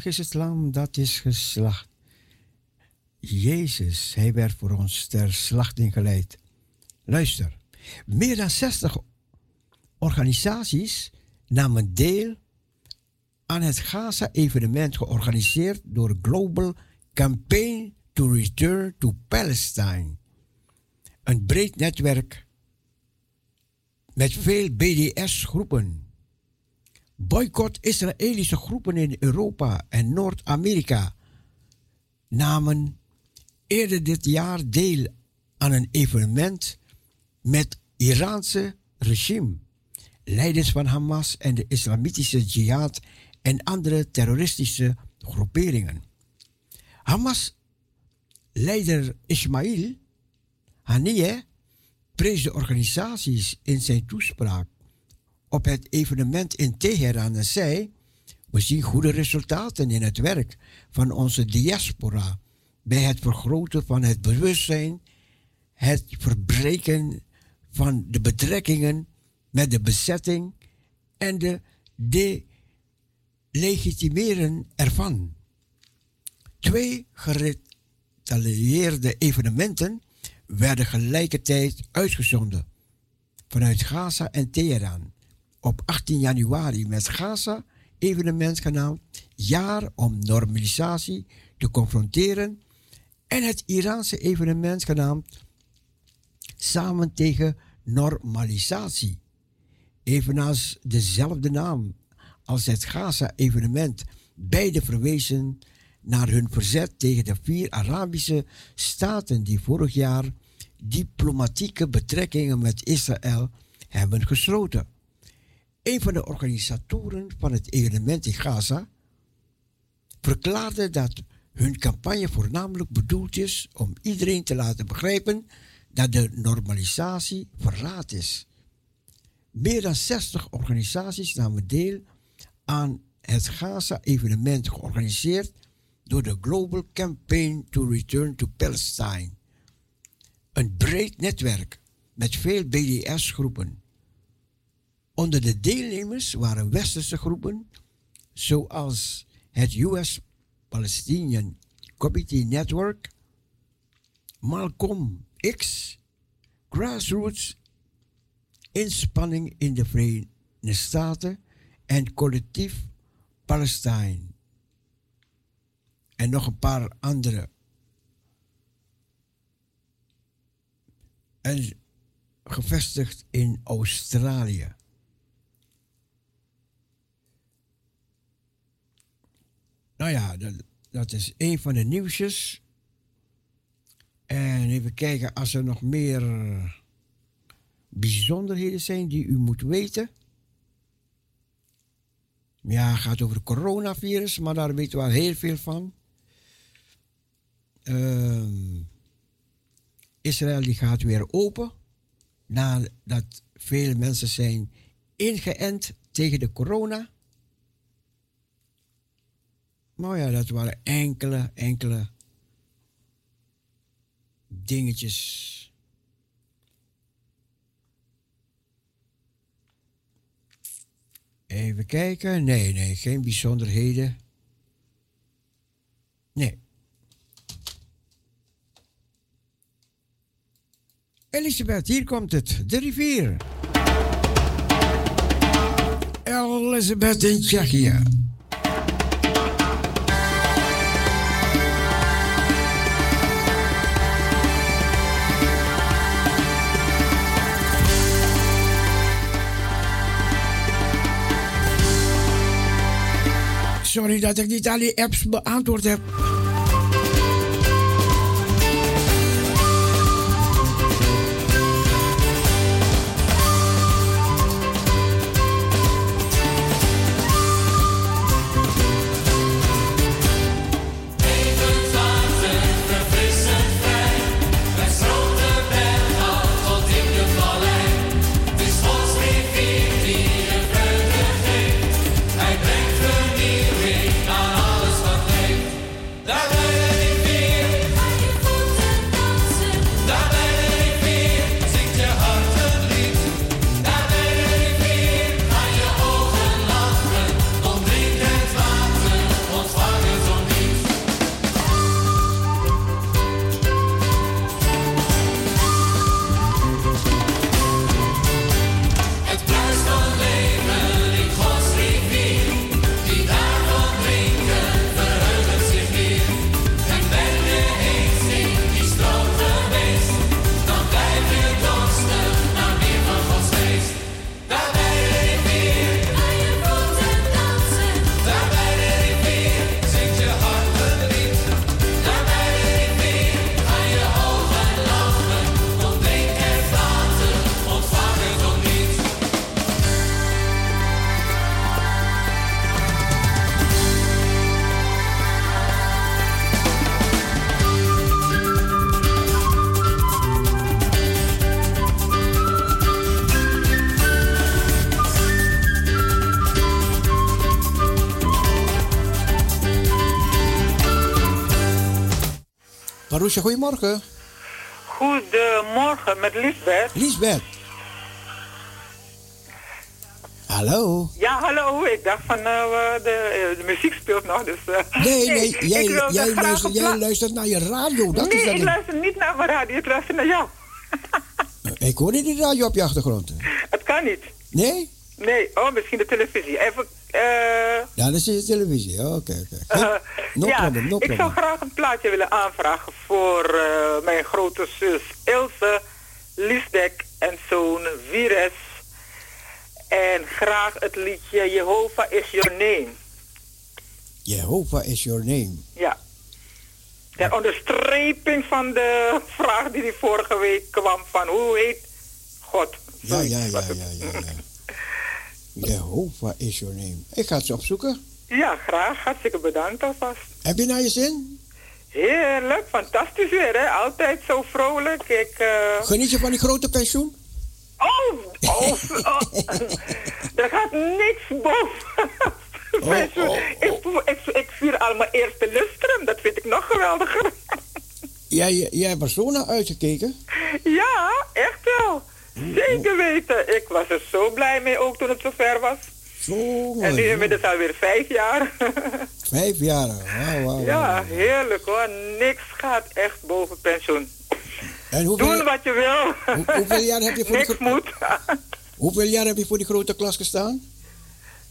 Is het lam. Dat is geslacht. Jezus, hij werd voor ons ter slachting geleid. Luister. Meer dan 60 organisaties namen deel aan het Gaza-evenement georganiseerd door Global Campaign to Return to Palestine. Een breed netwerk met veel BDS-groepen. Boycott Israëlische groepen in Europa en Noord-Amerika namen eerder dit jaar deel aan een evenement met Iraanse regime, leiders van Hamas en de islamitische jihad en andere terroristische groeperingen. Hamas-leider Ismail Haniyeh prees de organisaties in zijn toespraak op het evenement in Teheran en zei: We zien goede resultaten in het werk van onze diaspora bij het vergroten van het bewustzijn, het verbreken van de betrekkingen met de bezetting en de delegitimeren ervan. Twee geretaliëerde evenementen werden gelijkertijd uitgezonden vanuit Gaza en Teheran op 18 januari met Gaza evenement genaamd Jaar om normalisatie te confronteren en het Iraanse evenement genaamd Samen tegen normalisatie. Evenals dezelfde naam als het Gaza-evenement. Beide verwezen naar hun verzet tegen de vier Arabische staten die vorig jaar diplomatieke betrekkingen met Israël hebben gesloten. Een van de organisatoren van het evenement in Gaza verklaarde dat hun campagne voornamelijk bedoeld is om iedereen te laten begrijpen dat de normalisatie verraad is. Meer dan 60 organisaties namen deel aan het Gaza-evenement georganiseerd door de Global Campaign to Return to Palestine. Een breed netwerk met veel BDS-groepen. Onder de deelnemers waren westerse groepen zoals het US Palestinian Committee Network, Malcolm X, Grassroots, Inspanning in de Verenigde Staten en Collectief Palestine. En nog een paar andere. En gevestigd in Australië. Nou ja, dat, is een van de nieuwsjes. En even kijken als er nog meer bijzonderheden zijn die u moet weten. Ja, het gaat over het coronavirus, maar daar weten we al heel veel van. Ehm, Israël die gaat weer open nadat veel mensen zijn ingeënt tegen de corona. Maar ja, dat waren enkele, enkele dingetjes. Even kijken. Nee, nee, geen bijzonderheden. Nee. Elisabeth, hier komt het. De rivier. Elisabeth in Tsjechië. Sorry dat ik niet al die apps beantwoord heb. Goedemorgen. Goedemorgen met Lisbeth. Lisbeth. Hallo. Ja, hallo. Ik dacht van, eh, de, eh, de muziek speelt nog, dus... eh, Nee, nee, jij, ik jij, luistert, jij naar je radio. Dat nee, is dat ik luister niet naar mijn radio, ik luister naar jou. Ik hoor niet die radio op je achtergrond. Het kan niet. Nee? Nee, oh, misschien de televisie. Even. Ja, dat is je televisie. Oké, oké. eh, No ja, problem, no ik zou graag een plaatje willen aanvragen voor eh, mijn grote zus Ilse Liesdek en zoon Vires. En graag het liedje Jehovah is your name. Jehovah is your name. Ja. Ter onderstreping van de vraag die die vorige week kwam van hoe heet God? Ja, ja, ja, ja, ja. ja. Jehovah is your name. Ik ga het ze opzoeken. Ja, graag. Hartstikke bedankt alvast. Heb je naar je zin? Heerlijk, fantastisch weer, hè? Altijd zo vrolijk. Ik, eh, Geniet je van die grote pensioen? Oh, oh, oh. er gaat niks boven. pensioen. Ik, ik, ik vier al mijn eerste lustrum, dat vind ik nog geweldiger. Jij, jij hebt er zo naar uitgekeken? ja, echt wel. Zeker weten. Ik was er zo blij mee ook toen het zover was. Zo En nu inmiddels alweer vijf jaar. Vijf jaar. Wauw. ja, heerlijk hoor. Niks gaat echt boven pensioen. En hoeveel, Doen wat je wil. hoe- hoeveel jaar heb je voor Niks gro- moet. hoeveel jaar heb je voor die grote klas gestaan?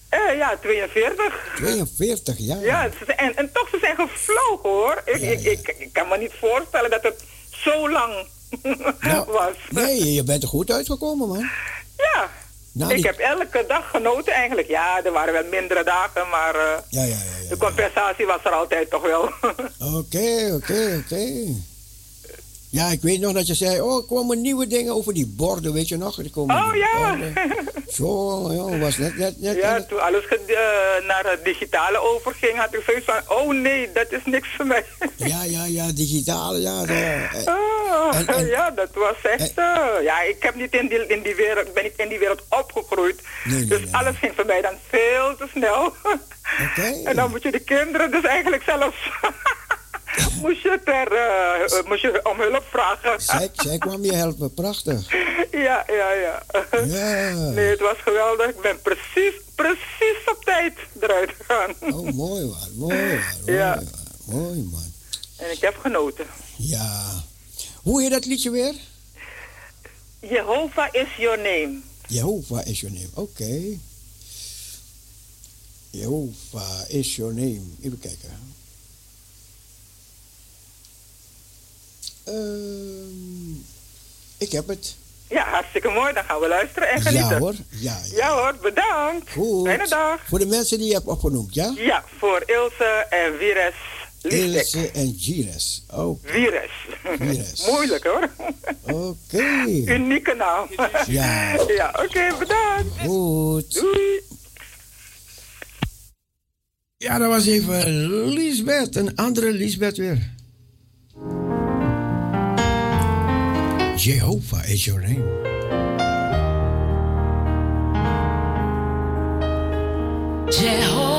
Eh, ja, 42. 42 jaar. Ja, zijn- en, en toch, ze zijn gevlogen hoor. Ik, ik, ik, ik kan me niet voorstellen dat het zo lang was. Nee, je bent er goed uitgekomen, man. Ja, Nou, ik die- heb elke dag genoten eigenlijk. Ja, er waren wel mindere dagen, maar eh, Ja, ja, ja. de compensatie was er altijd toch wel. Oké, oké, oké. Ja, ik weet nog dat je zei, oh, er komen nieuwe dingen over die borden, weet je nog? Er komen oh ja. Zo, ja, was net, net, net Ja, toen alles eh, naar het digitale overging, had ik zoiets van, oh nee, dat is niks voor mij. ja, ja, ja, digitale, ja. de- Ah, En- en- ja, dat was echt. eh, ja, ik heb niet in die, in die wereld, ben niet in die wereld opgegroeid. Nee, nee, dus nee. alles ging voor mij dan veel te snel. Oké. en dan moet je de kinderen dus eigenlijk zelfs. moest je ter, moest je om hulp vragen. Zij, zij kwam je helpen, prachtig. ja, ja, ja. Ja. Nee, het was geweldig. Ik ben precies, precies op tijd eruit gegaan. Oh, mooi man, mooi man, mooi, Ja. man, mooi man. En ik heb genoten. Ja. Hoe heet dat liedje weer? Jehovah is your name. Jehovah is your name, oké. Jehovah is your name. Even kijken. Ehm, ik heb het. Ja, hartstikke mooi. Dan gaan we luisteren en genieten. Ja hoor, ja. Ja hoor, bedankt. Goed. Fijne dag. Voor de mensen die je hebt opgenoemd, ja? Ja, voor Ilse en Vires. Ilse en Gires. Oh, Vires. Vires. Moeilijk hoor. oké. Unieke naam. Ja. ja, oké, bedankt. Goed. Doei. Ja, dat was even Lisbeth, een andere Lisbeth weer. Jehovah is your name. Jehovah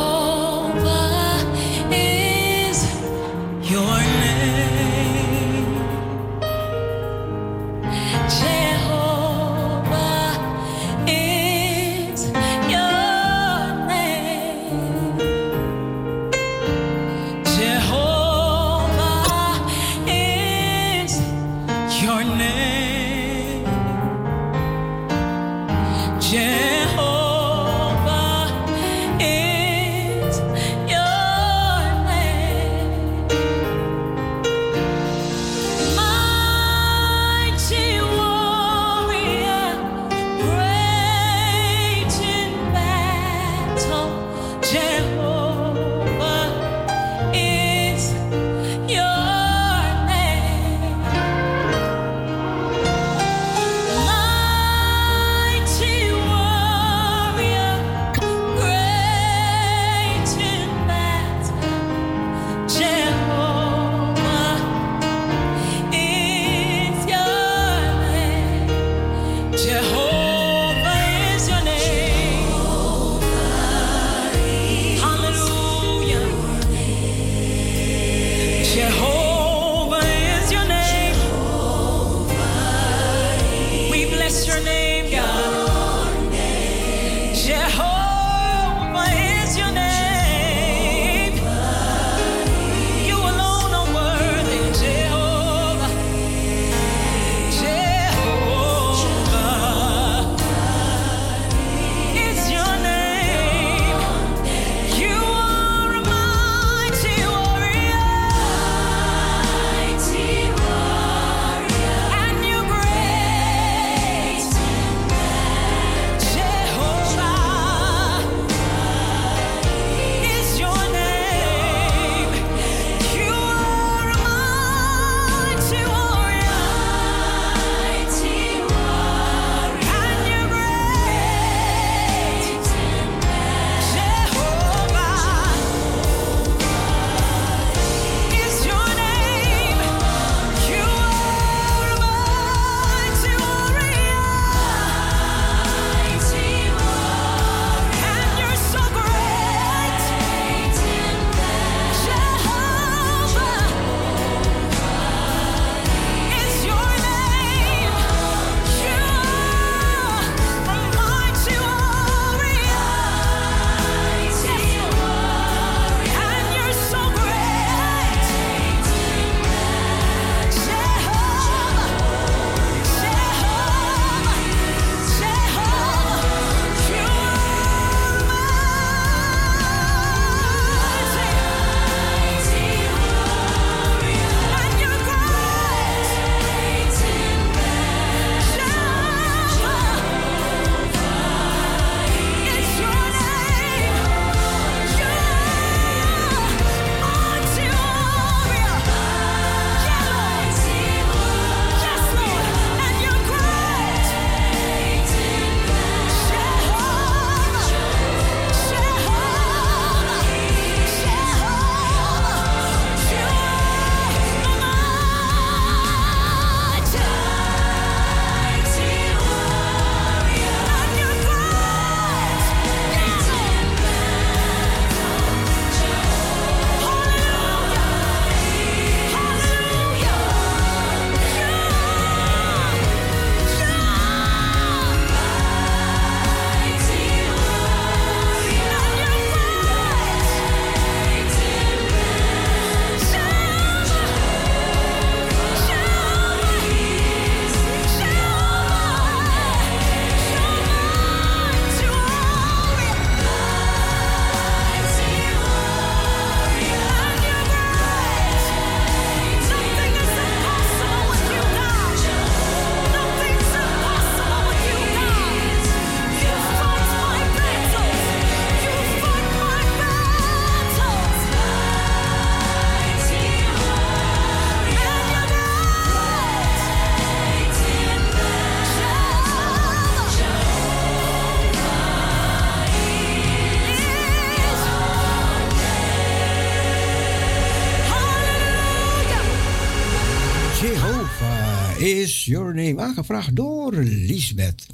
is your name. Aangevraagd door Lisbeth.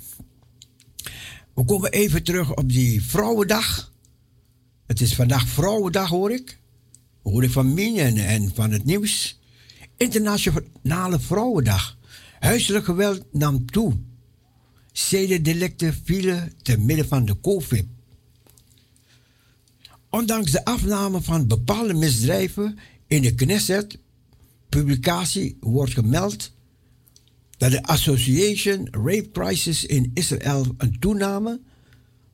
We komen even terug op die Vrouwendag. Het is vandaag Vrouwendag, hoor ik. Hoor ik van Mien en van het nieuws. Internationale Vrouwendag. Huiselijk geweld nam toe. Zedendelicten vielen te midden van de COVID. Ondanks de afname van bepaalde misdrijven in de Knesset, publicatie wordt gemeld dat de Association Rape Crisis in Israël een toename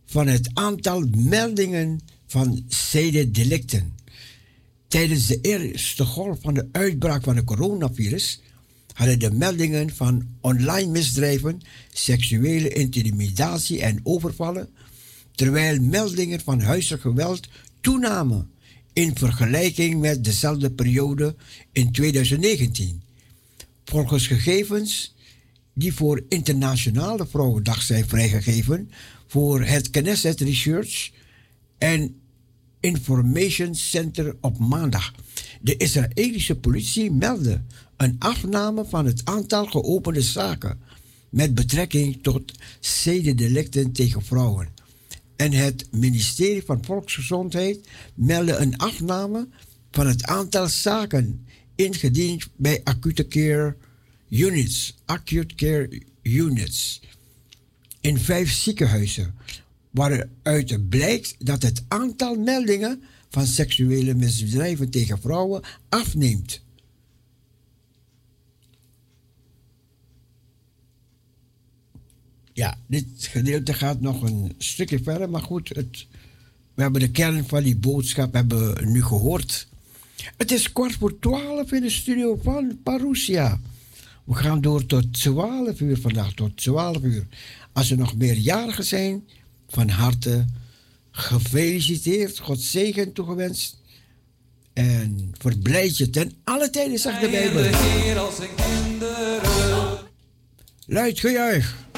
van het aantal meldingen van zedendelicten. Tijdens de eerste golf van de uitbraak van het coronavirus hadden de meldingen van online misdrijven, seksuele intimidatie en overvallen, terwijl meldingen van huiselijk geweld toenamen in vergelijking met dezelfde periode in 2019. Volgens gegevens die voor Internationale Vrouwendag zijn vrijgegeven voor het Knesset Research en Information Center op maandag. De Israëlische politie meldde een afname van het aantal geopende zaken met betrekking tot zedendelicten tegen vrouwen. En het ministerie van Volksgezondheid meldde een afname van het aantal zaken ingediend bij acute care units, acute care units, in vijf ziekenhuizen, waaruit blijkt dat het aantal meldingen van seksuele misdrijven tegen vrouwen afneemt. Ja, dit gedeelte gaat nog een stukje verder, maar goed, het, we hebben de kern van die boodschap hebben nu gehoord. Het is kwart voor twaalf in de studio van Parousia. We gaan door tot 12 uur vandaag, tot 12 uur. Als er nog meerjarigen zijn, van harte gefeliciteerd, God zegen toegewenst. En verblijd je ten alle tijden, zegt de Bijbel. Luid gejuich.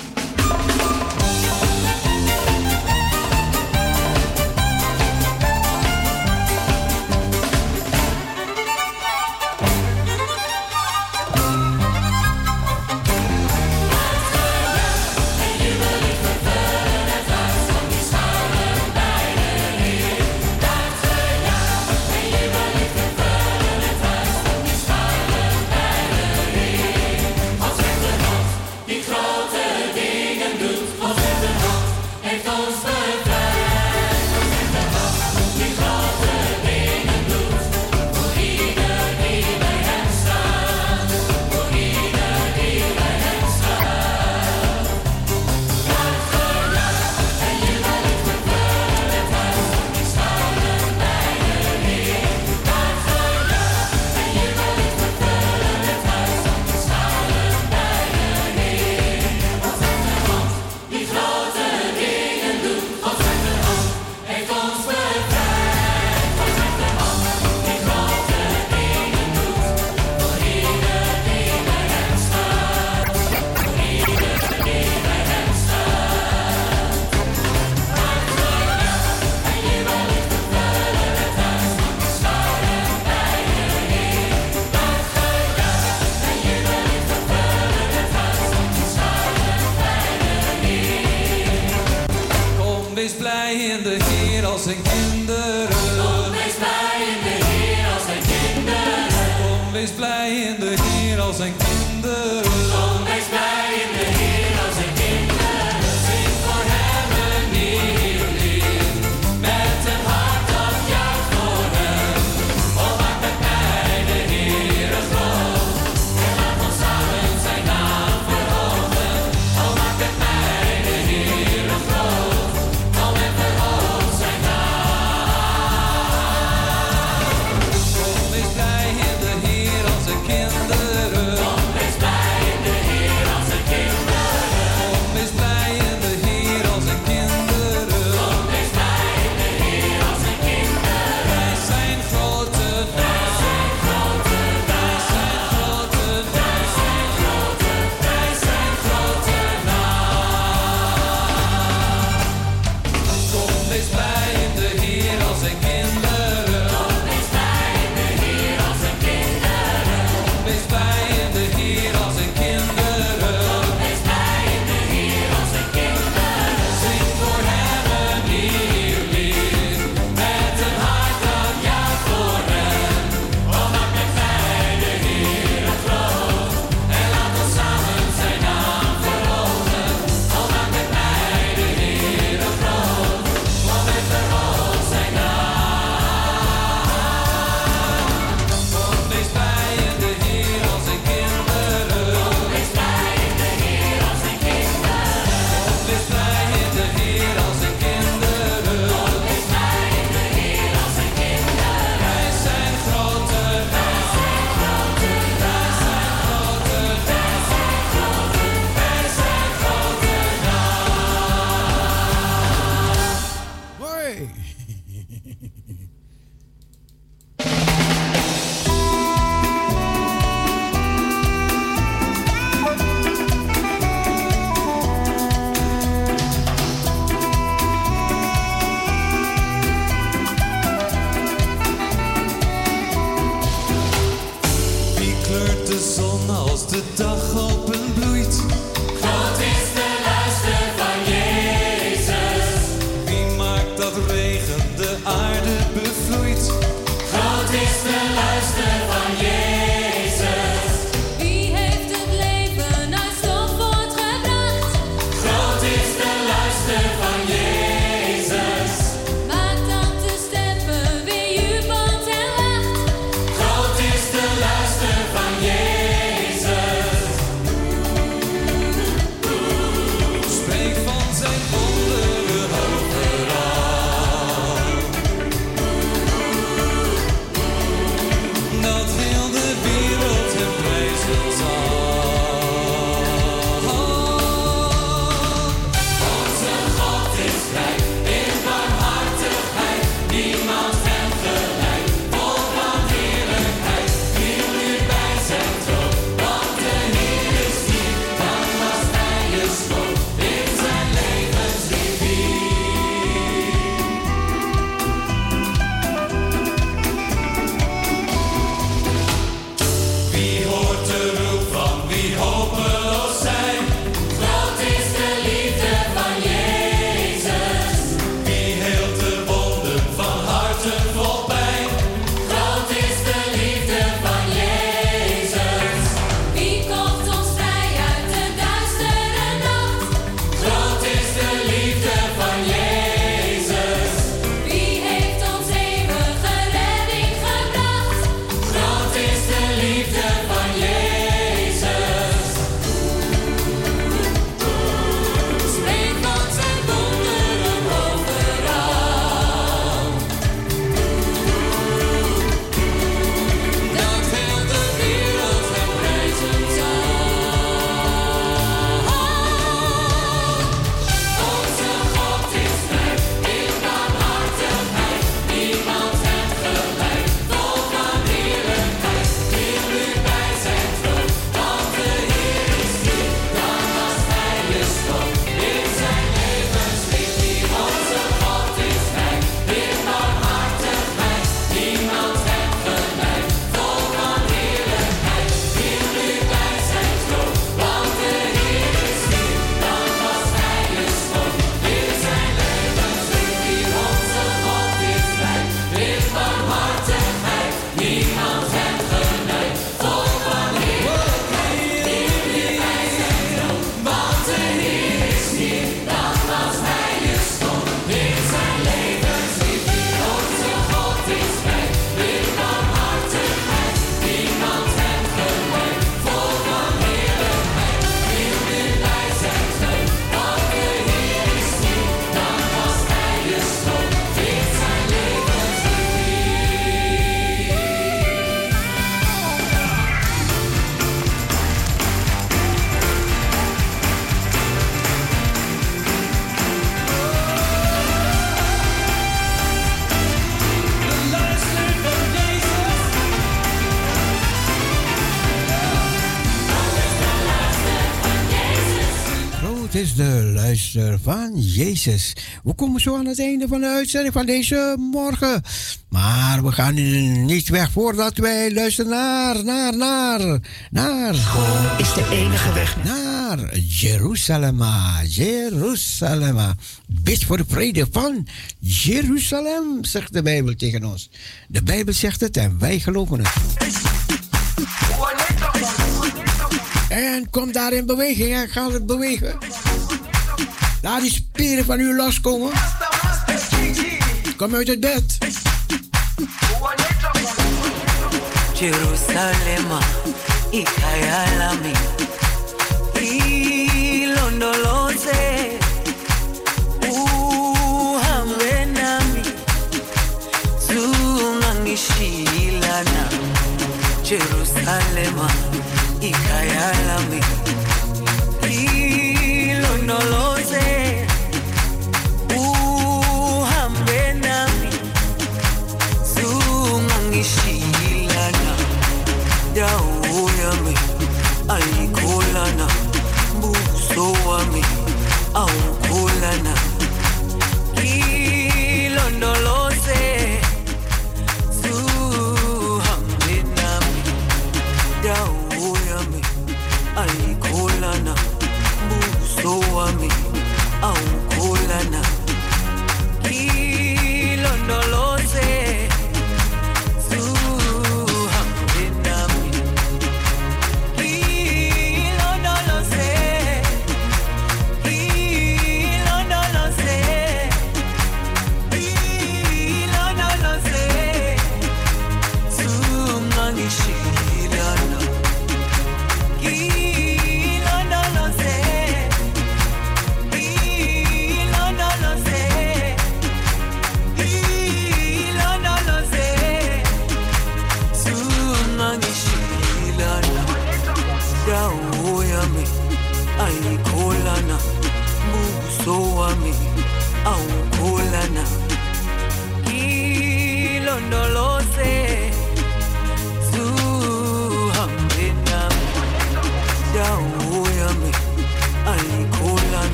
Jezus. We komen zo aan het einde van de uitzending van deze morgen. Maar we gaan niet weg voordat wij luisteren naar, naar, naar, naar. God is de enige weg. Naar Jeruzalem, ah, Jeruzalem. Ah. Bid voor de vrede van Jeruzalem, zegt de Bijbel tegen ons. De Bijbel zegt het en wij geloven het. En kom daar in beweging en ga het bewegen. Laat die spieren van u loskomen. Kom uit het bed. Jeruzalem, ikayalami. Ilondoloze, uhambe nami. Zungangishilana. Jerusalem, ikayalami. Ilondoloze.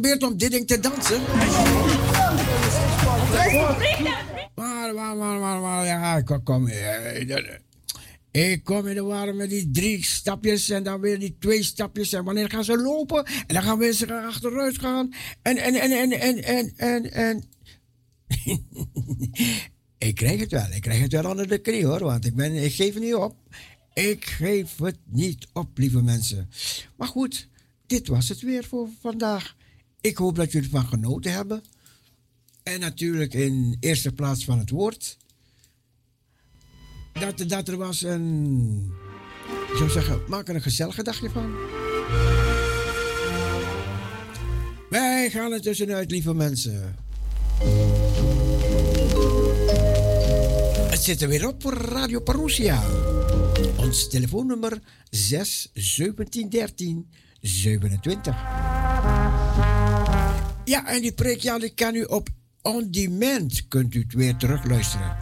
Geprobeerd om dit ding te dansen. Maar, maar, maar, maar, ja, ik kom, eh, ik kom in de war met die drie stapjes en dan weer die twee stapjes. En wanneer gaan ze lopen? En dan gaan mensen achteruit gaan. En, en, en, en, en, en, en, en. ik krijg het wel. Ik krijg het wel onder de knie hoor. Want ik, ben, ik geef het niet op. Ik geef het niet op, lieve mensen. Maar goed, dit was het weer voor vandaag. Ik hoop dat jullie ervan genoten hebben. En natuurlijk in eerste plaats van het woord. Dat, dat er was een. Ik zou zeggen, maak een gezellige dagje van. Wij gaan er tussenuit, lieve mensen. Het zit er weer op voor Radio Parousia. Ons telefoonnummer 6 17 13 27. Ja, en die preek, ja, die kan u op on demand, kunt u het weer terugluisteren.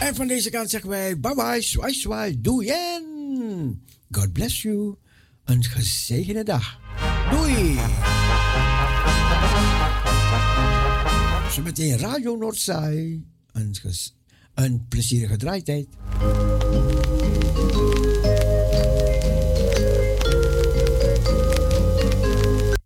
En van deze kant zeggen wij bye bye, swai swai, doei en God bless you. Een gezegende dag. Doei! Zometeen Radio Noordzij. Een, een plezierige draaitijd.